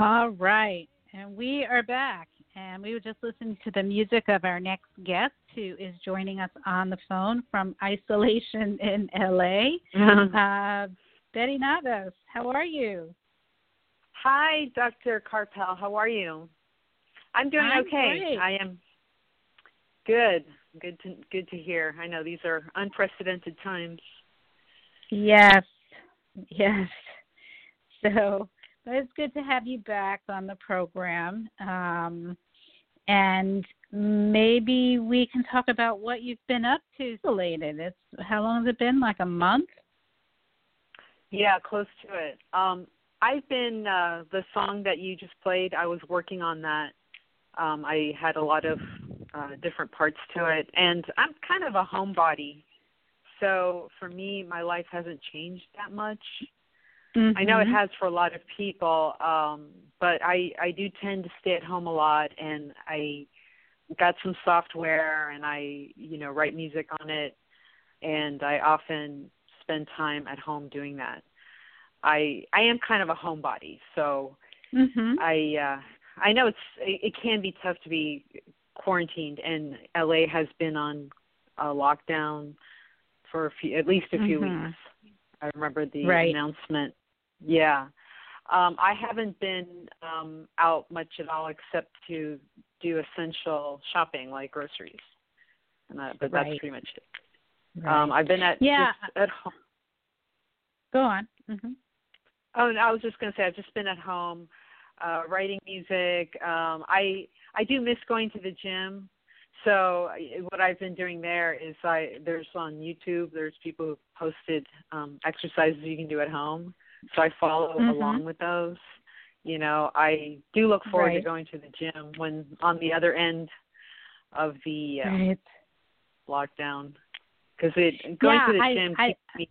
All right. And we are back. And we were just listening to the music of our next guest who is joining us on the phone from isolation in LA. uh, Betty Navas, how are you? Hi, Dr. Karpel. How are you? I'm doing I'm okay. Great. I am good. Good to good to hear. I know these are unprecedented times. Yes. Yes. So but it's good to have you back on the program. Um, and maybe we can talk about what you've been up to related. It's how long has it been? Like a month? Yeah, close to it. Um, I've been uh, the song that you just played. I was working on that. Um, I had a lot of uh, different parts to it, and I'm kind of a homebody. So for me, my life hasn't changed that much. Mm-hmm. I know it has for a lot of people, um, but I I do tend to stay at home a lot, and I got some software, and I you know write music on it, and I often spend time at home doing that. I I am kind of a homebody, so mm-hmm. I uh, I know it's it, it can be tough to be quarantined, and LA has been on a lockdown for a few, at least a few mm-hmm. weeks. I remember the right. announcement yeah. Um, I haven't been um, out much at all except to do essential shopping like groceries. And that, but right. that's pretty much it. Right. Um, I've been at yeah. at home. Go on. Mm-hmm. Oh, and I was just going to say I've just been at home uh, writing music. Um, I I do miss going to the gym. So what I've been doing there is I there's on YouTube there's people who posted um, exercises you can do at home so I follow mm-hmm. along with those. You know, I do look forward right. to going to the gym when on the other end of the uh, right. lockdown because it going yeah, to the I, gym I, keeps me.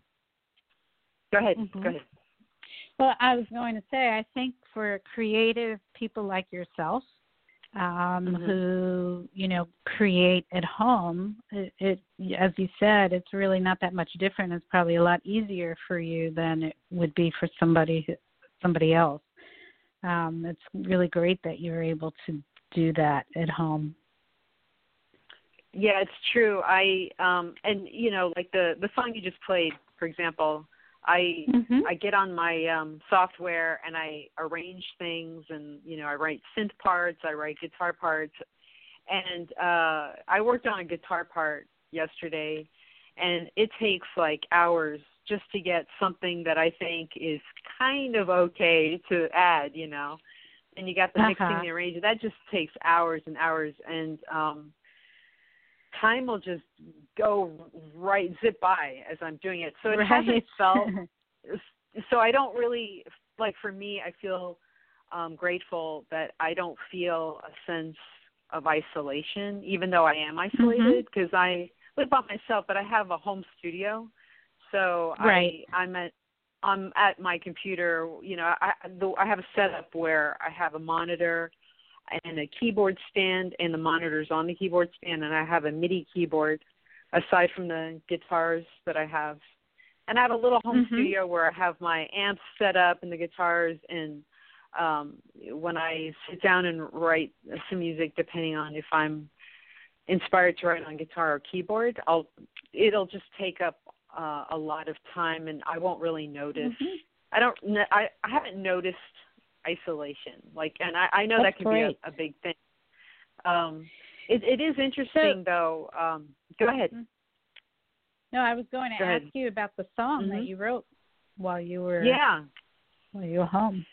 Go ahead. Mm-hmm. Go ahead. Well, I was going to say, I think for creative people like yourself, um, mm-hmm. who you know create at home, it, it, as you said, it's really not that much different. It's probably a lot easier for you than it would be for somebody somebody else. Um, it's really great that you're able to do that at home. Yeah, it's true. I um and you know, like the the song you just played, for example, I mm-hmm. I get on my um software and I arrange things and you know I write synth parts, I write guitar parts, and uh I worked on a guitar part yesterday, and it takes like hours just to get something that I think is kind of okay to add, you know. And you got the mixing, uh-huh. the arranging. That just takes hours and hours, and um time will just go right zip by as I'm doing it. So it right. hasn't felt so I don't really like for me I feel um grateful that I don't feel a sense of isolation even though I am isolated because mm-hmm. I live by myself but I have a home studio. So right. I I'm at I'm at my computer, you know, I I have a setup where I have a monitor and a keyboard stand and the monitors on the keyboard stand and I have a MIDI keyboard aside from the guitars that I have. And I have a little home mm-hmm. studio where I have my amps set up and the guitars and um when I sit down and write some music depending on if I'm inspired to write on guitar or keyboard, I'll it'll just take up uh, a lot of time and I won't really notice. Mm-hmm. I don't I I haven't noticed isolation. Like, and I, I know That's that can great. be a, a big thing. Um, it, it is interesting, So- though. Um, go ahead. No, I was going to Go ask ahead. you about the song that Mhm. you wrote while you were Yeah. while you were home.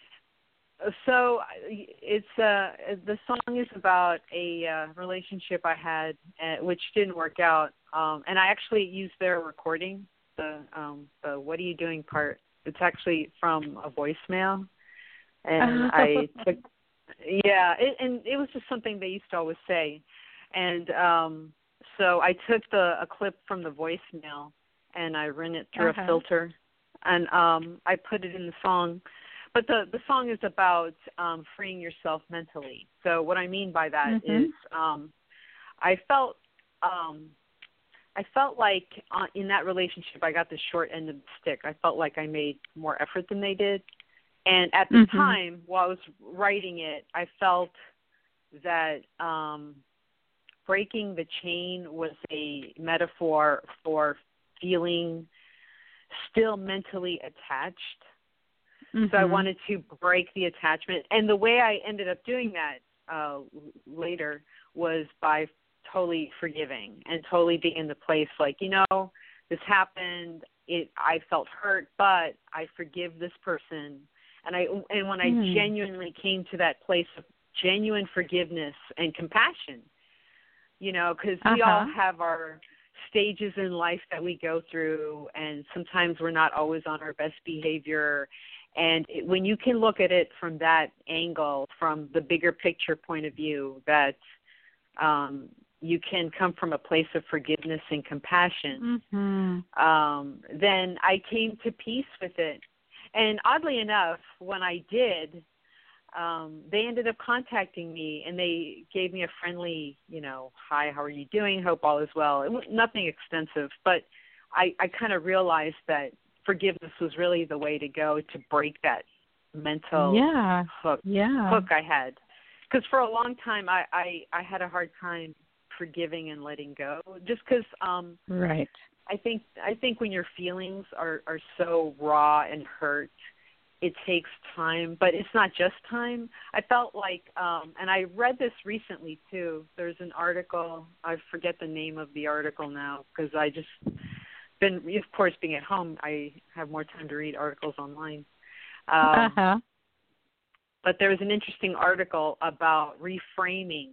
So it's uh the song is about a uh, relationship I had uh, which didn't work out. Um and I actually used their recording, the um the what are you doing part. It's actually from a voicemail. And I took yeah, it, and it was just something they used to always say. And um so I took the a clip from the voicemail and I ran it through Uh-huh. a filter and um I put it in the song. But the the song is about um freeing yourself mentally. So what I mean by that Mhm. is um I felt um I felt like uh, in that relationship I got the short end of the stick. I felt like I made more effort than they did And at the Mhm. time, while I was writing it, I felt that um, breaking the chain was a metaphor for feeling still mentally attached. So I Mhm. wanted to break the attachment, and the way I ended up doing that uh, later was by totally forgiving and totally being in the place like, you know, this happened. It I felt hurt, but I forgive this person, and I and when I Hmm. genuinely came to that place of genuine forgiveness and compassion, you know, because we all Uh-huh. have our stages in life that we go through, and sometimes we're not always on our best behavior. And it, when you can look at it from that angle, from the bigger picture point of view, that um, you can come from a place of forgiveness and compassion, Mhm. um, then I came to peace with it. And oddly enough, when I did, um, they ended up contacting me and they gave me a friendly, you know, hi, how are you doing? Hope all is well. It was nothing extensive, but I, I kind of realized that forgiveness was really the way to go to break that mental Yeah. hook Yeah. hook I had. Because for a long time, I, I I had a hard time forgiving and letting go, just because um, Right. I think I think when your feelings are are so raw and hurt, it takes time. But it's not just time. I felt like, um, and I read this recently too. There's an article. I forget the name of the article now because I just been, of course, being at home, I have more time to read articles online. Um, uh-huh. but there was an interesting article about reframing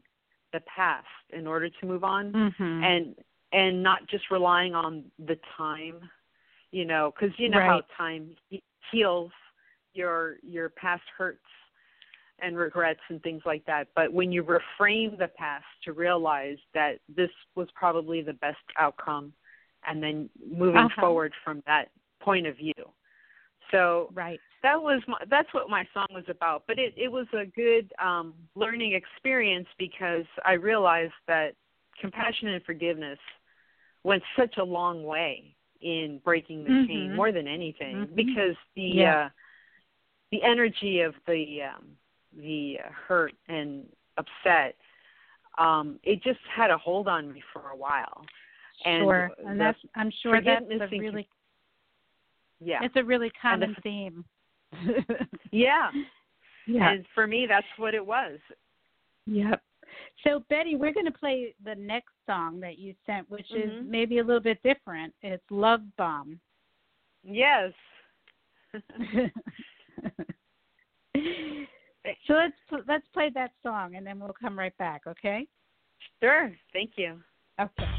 the past in order to move on Mhm. and and not just relying on the time you know because you know how time heals your your past hurts and regrets and things like that but when you reframe the past to realize that this was probably the best outcome and then moving Uh-huh. forward from that point of view so Right. that was my, that's what my song was about but it it was a good um learning experience because i realized that compassion and forgiveness went such a long way in breaking the chain Mhm. more than anything Mhm. because the Yeah. uh the energy of the um the uh, hurt and upset um it just had a hold on me for a while and sure. And that's I'm sure that's a really yeah it's a really And the common theme. yeah yeah. and for me that's what it was Yep. So Betty, we're going to play the next song that you sent, which is Mhm. maybe a little bit different. It's Love Bomb. yes so let's let's play that song and then we'll come right back, okay? Sure. Thank you. Okay.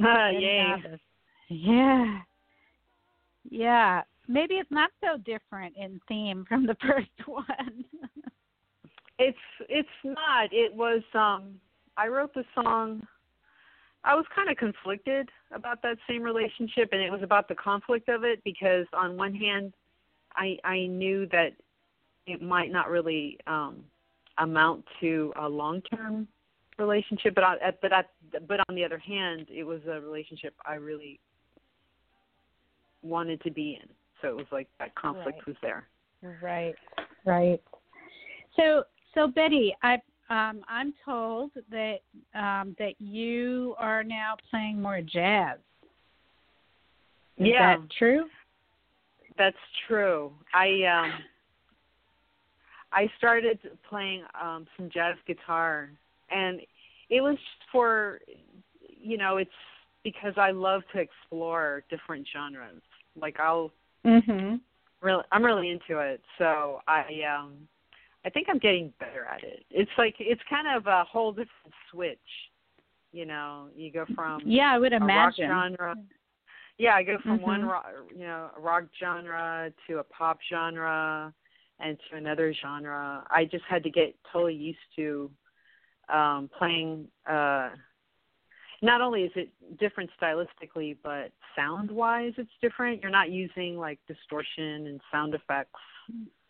Uh, Betty Yeah. Yeah. Maybe it's not so different in theme from the first one. It's it's not. It was um I wrote the song I was kind of conflicted about that same relationship and it was about the conflict of it because on one hand I I knew that it might not really um amount to a long-term relationship but I, but I, but on the other hand it was a relationship I really wanted to be in. So it was like that conflict Right. was there. Right, right. So, so Betty, I um, I'm told that um, that you are now playing more jazz. Is yeah. that true? That's true. I um I started playing um some jazz guitar and it was for you know, it's because I love to explore different genres. Like I'll Mhm. really I'm really into it. So I um I think I'm getting better at it. It's like it's kind of a whole different switch. You know, you go from Yeah, I would imagine. genre. Yeah, I go from one Mhm. rock, you know, rock genre to a pop genre and to another genre. I just had to get totally used to um playing uh not only is it different stylistically but sound wise it's different. You're not using like distortion and sound effects.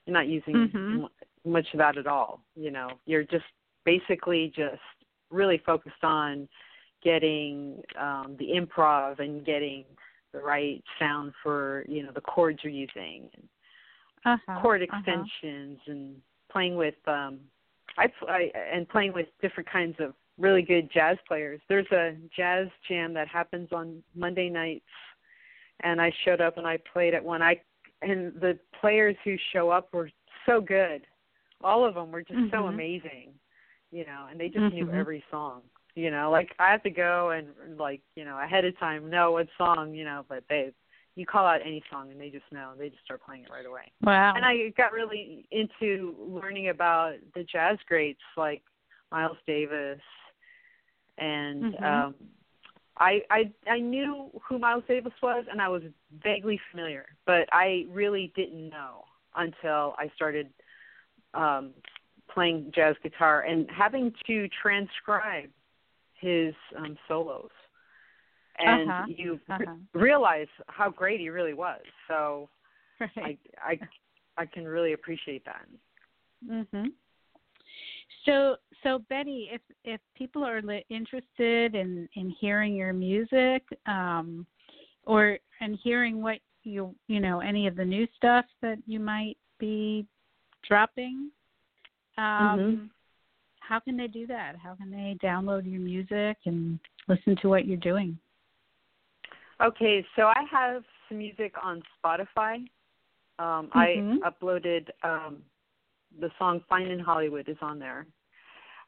You're not using Mhm. mu- much of that at all, you know. You're just basically just really focused on getting um the improv and getting the right sound for you know the chords you're using Uh-huh. chord uh-huh. extensions and playing with um I, I and playing with different kinds of really good jazz players. There's a jazz jam that happens on Monday nights and I showed up and I played at one. I and the players who show up were so good. All of them were just so Mhm. amazing, you know, and they just knew Mhm. every song. You know, like I have to go and like, you know, ahead of time know what song, you know, but they you call out any song and they just know. They just start playing it right away Wow. and I got really into learning about the jazz greats like Miles Davis and Mhm. um I I I knew who Miles Davis was and I was vaguely familiar, but I really didn't know until I started um playing jazz guitar and having to transcribe his um solos. And Uh-huh. you Uh-huh. realize how great he really was. So I Right. I I can really appreciate that. Mhm. So, so Betty, if if people are interested in in hearing your music, um, or and hearing what you you know any of the new stuff that you might be dropping, um, Mhm. how can they do that? How can they download your music and listen to what you're doing? Okay, so I have some music on Spotify. Um, Mhm. I uploaded um, the song "Fine in Hollywood" is on there.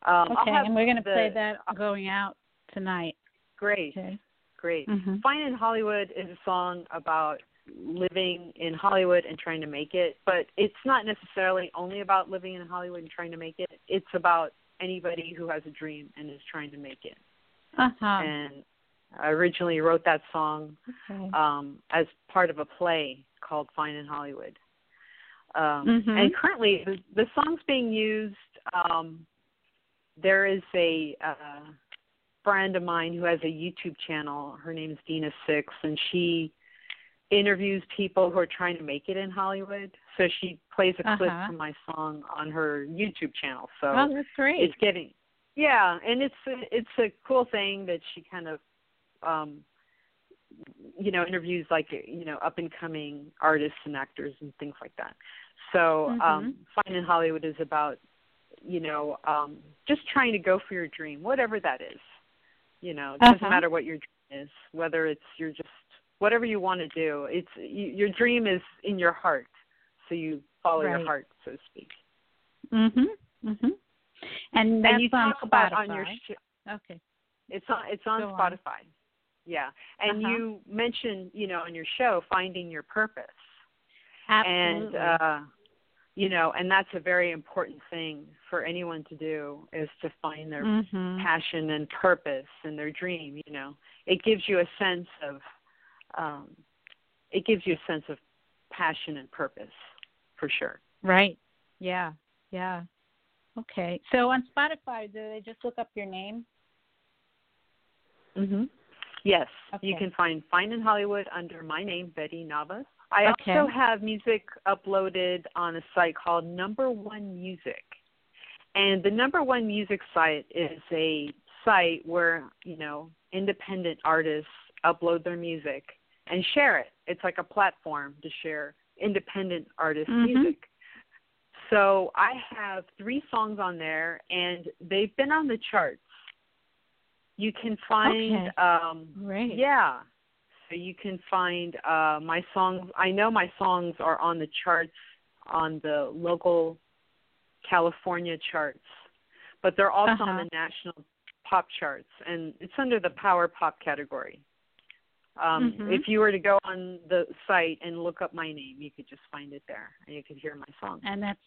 Um, Okay, and we're going to play that going out tonight. Great, Okay. great. Mhm. Fine in Hollywood is a song about living in Hollywood and trying to make it, but it's not necessarily only about living in Hollywood and trying to make it. It's about anybody who has a dream and is trying to make it. Uh huh. And I originally wrote that song Okay. um, as part of a play called Fine in Hollywood. Um, Mhm. And currently, the, the song's being used. Um, there is a uh, friend of mine who has a YouTube channel. Her name is Dina Six, and she interviews people who are trying to make it in Hollywood. So she plays a clip Uh-huh. from my song on her YouTube channel. So oh, that's great. it's getting yeah and it's a, it's a cool thing that she kind of um you know interviews like you know up and coming artists and actors and things like that. So Mhm. um, Fine in Hollywood is about you know um, just trying to go for your dream, whatever that is. You know, it doesn't Uh-huh. matter what your dream is, whether it's you're just whatever you want to do. It's you, your dream is in your heart, so you follow your heart, so to speak. Mhm. Mhm. And and you talk about Spotify. on your sh- okay. It's on it's on Go on. Yeah. And Uh-huh. you mentioned, you know, on your show finding your purpose. Absolutely. And uh you know, and that's a very important thing for anyone to do is to find their Mhm. passion and purpose and their dream, you know. It gives you a sense of um it gives you a sense of passion and purpose for sure. Right. Yeah. Yeah. Okay. So on Spotify, do they just look up your name? Mhm. Yes, you can find Fine in Hollywood under my name, Betty Navas. I Okay. also have music uploaded on a site called Number One Music, and the Number One Music site is a site where you know independent artists upload their music and share it. It's like a platform to share independent artist Mhm. music. So I have three songs on there, and they've been on the charts. You can find Okay. um, Great. yeah. So you can find uh my songs I know my songs are on the charts on the local California charts. But they're also on Uh-huh. the national pop charts and it's under the power pop category. Um Mhm. if you were to go on the site and look up my name, you could just find it there and you could hear my song. And that's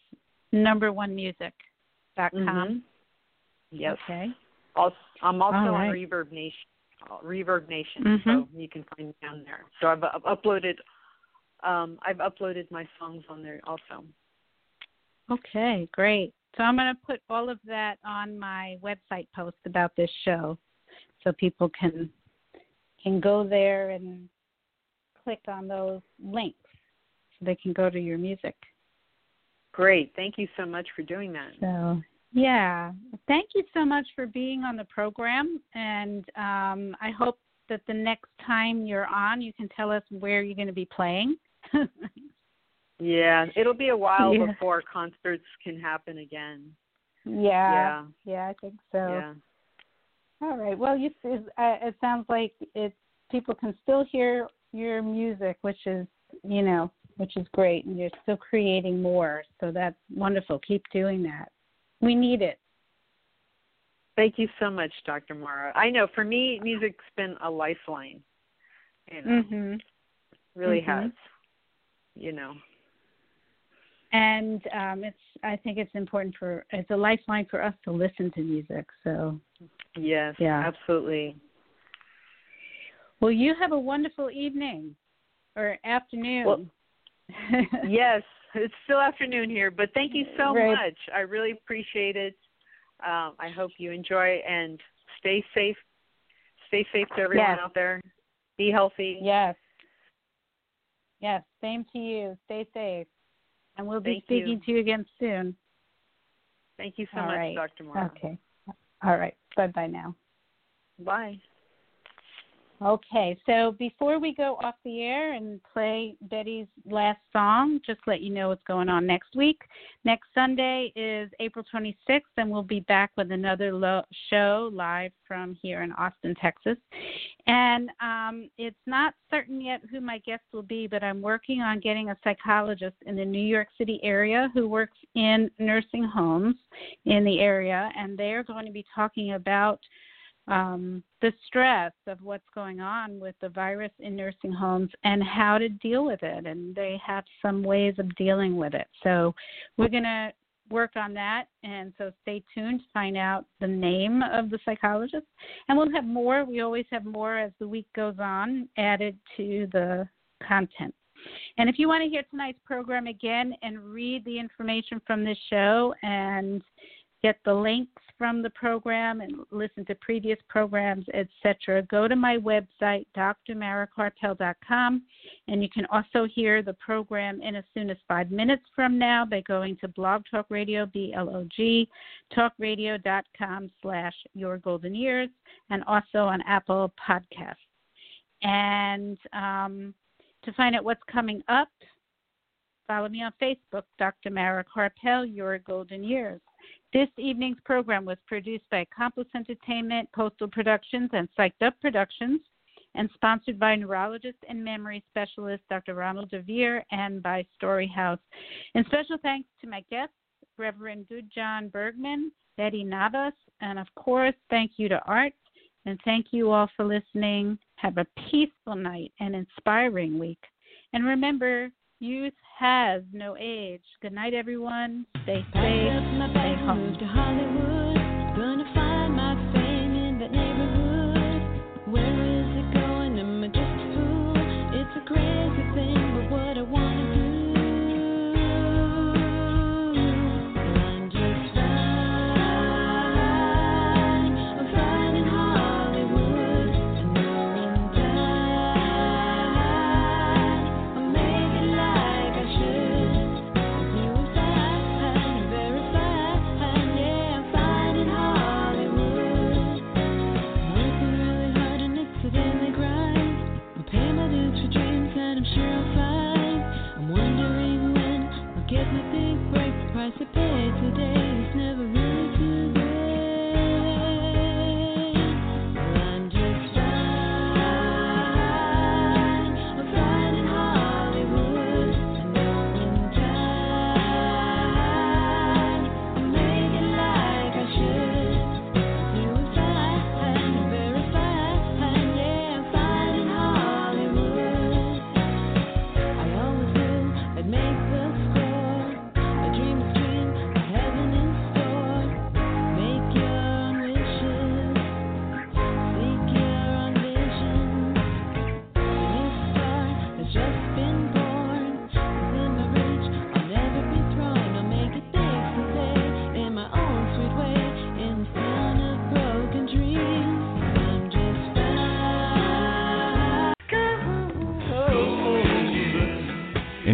number one music dot com. Mhm. Yes. Okay. Also, I'm also All on. Reverb Nation. Reverb Nation, Mhm. so you can find me down there. So I've, I've uploaded, um, I've uploaded my songs on there also. Okay, great. So I'm going to put all of that on my website post about this show, so people can can go there and click on those links, so they can go to your music. Great, thank you so much for doing that. So yeah, thank you so much for being on the program, and um, I hope that the next time you're on, you can tell us where you're going to be playing. Yeah, it'll be a while Yeah. before concerts can happen again. yeah, Yeah. yeah, I think so. Yeah. All right. Well, you it, uh, it sounds like it people can still hear your music, which is you know which is great, and you're still creating more. So that's wonderful. Keep doing that. We need it. Thank you so much, Dr. Mara. I know for me, music's been a lifeline. You know, Mhm. really Mhm. has. You know. And um, it's I think it's important for it's a lifeline for us to listen to music. So Yes. Yeah. Absolutely. well, you have a wonderful evening or afternoon. Well, yes, it's still afternoon here, but thank you so Right. much. I really appreciate it. Um, I hope you enjoy and stay safe. Stay safe to everyone Yes. out there. Be healthy. Yes. Yes. Same to you. Stay safe. And we'll be Thank you. speaking to you again soon. Thank you so All much, right. Dr. Mara. Okay. All right. Bye bye now. Bye. Okay, so before we go off the air and play Betty's last song, just let you know what's going on next week. Next Sunday is April 26th, and we'll be back with another lo- show live from here in Austin, Texas. And um, it's not certain yet who my guest will be, but I'm working on getting a psychologist in the New York City area who works in nursing homes in the area, and they're going to be talking about um, the stress of what's going on with the virus in nursing homes and how to deal with it. And they have some ways of dealing with it. So we're going to work on that. And so stay tuned to find out the name of the psychologist. And we'll have more. We always have more as the week goes on added to the content. And if you want to hear tonight's program again and read the information from this show and get the links from the program and listen to previous programs, etc., go to my website, drmarakarpel.com, and you can also hear the program in as soon as five minutes from now by going to Blog Talk Radio, B-L-O-G, talkradio.com slash Your Golden Years, and also on Apple Podcasts. And um, to find out what's coming up, follow me on Facebook, Dr. Mara Karpel, Your Golden Years. This evening's program was produced by Accomplice Entertainment, Postal Productions, and Psyched Up Productions, and sponsored by neurologist and memory specialist Dr. Ronald DeVere and by Storyhouse. And special thanks to my guests, Reverend Gudjon Bergmann, Betty Navas, and of course, thank you to Art. And thank you all for listening. Have a peaceful night and inspiring week. And remember, youth has no age. Good night, everyone. Stay safe. Stay pay today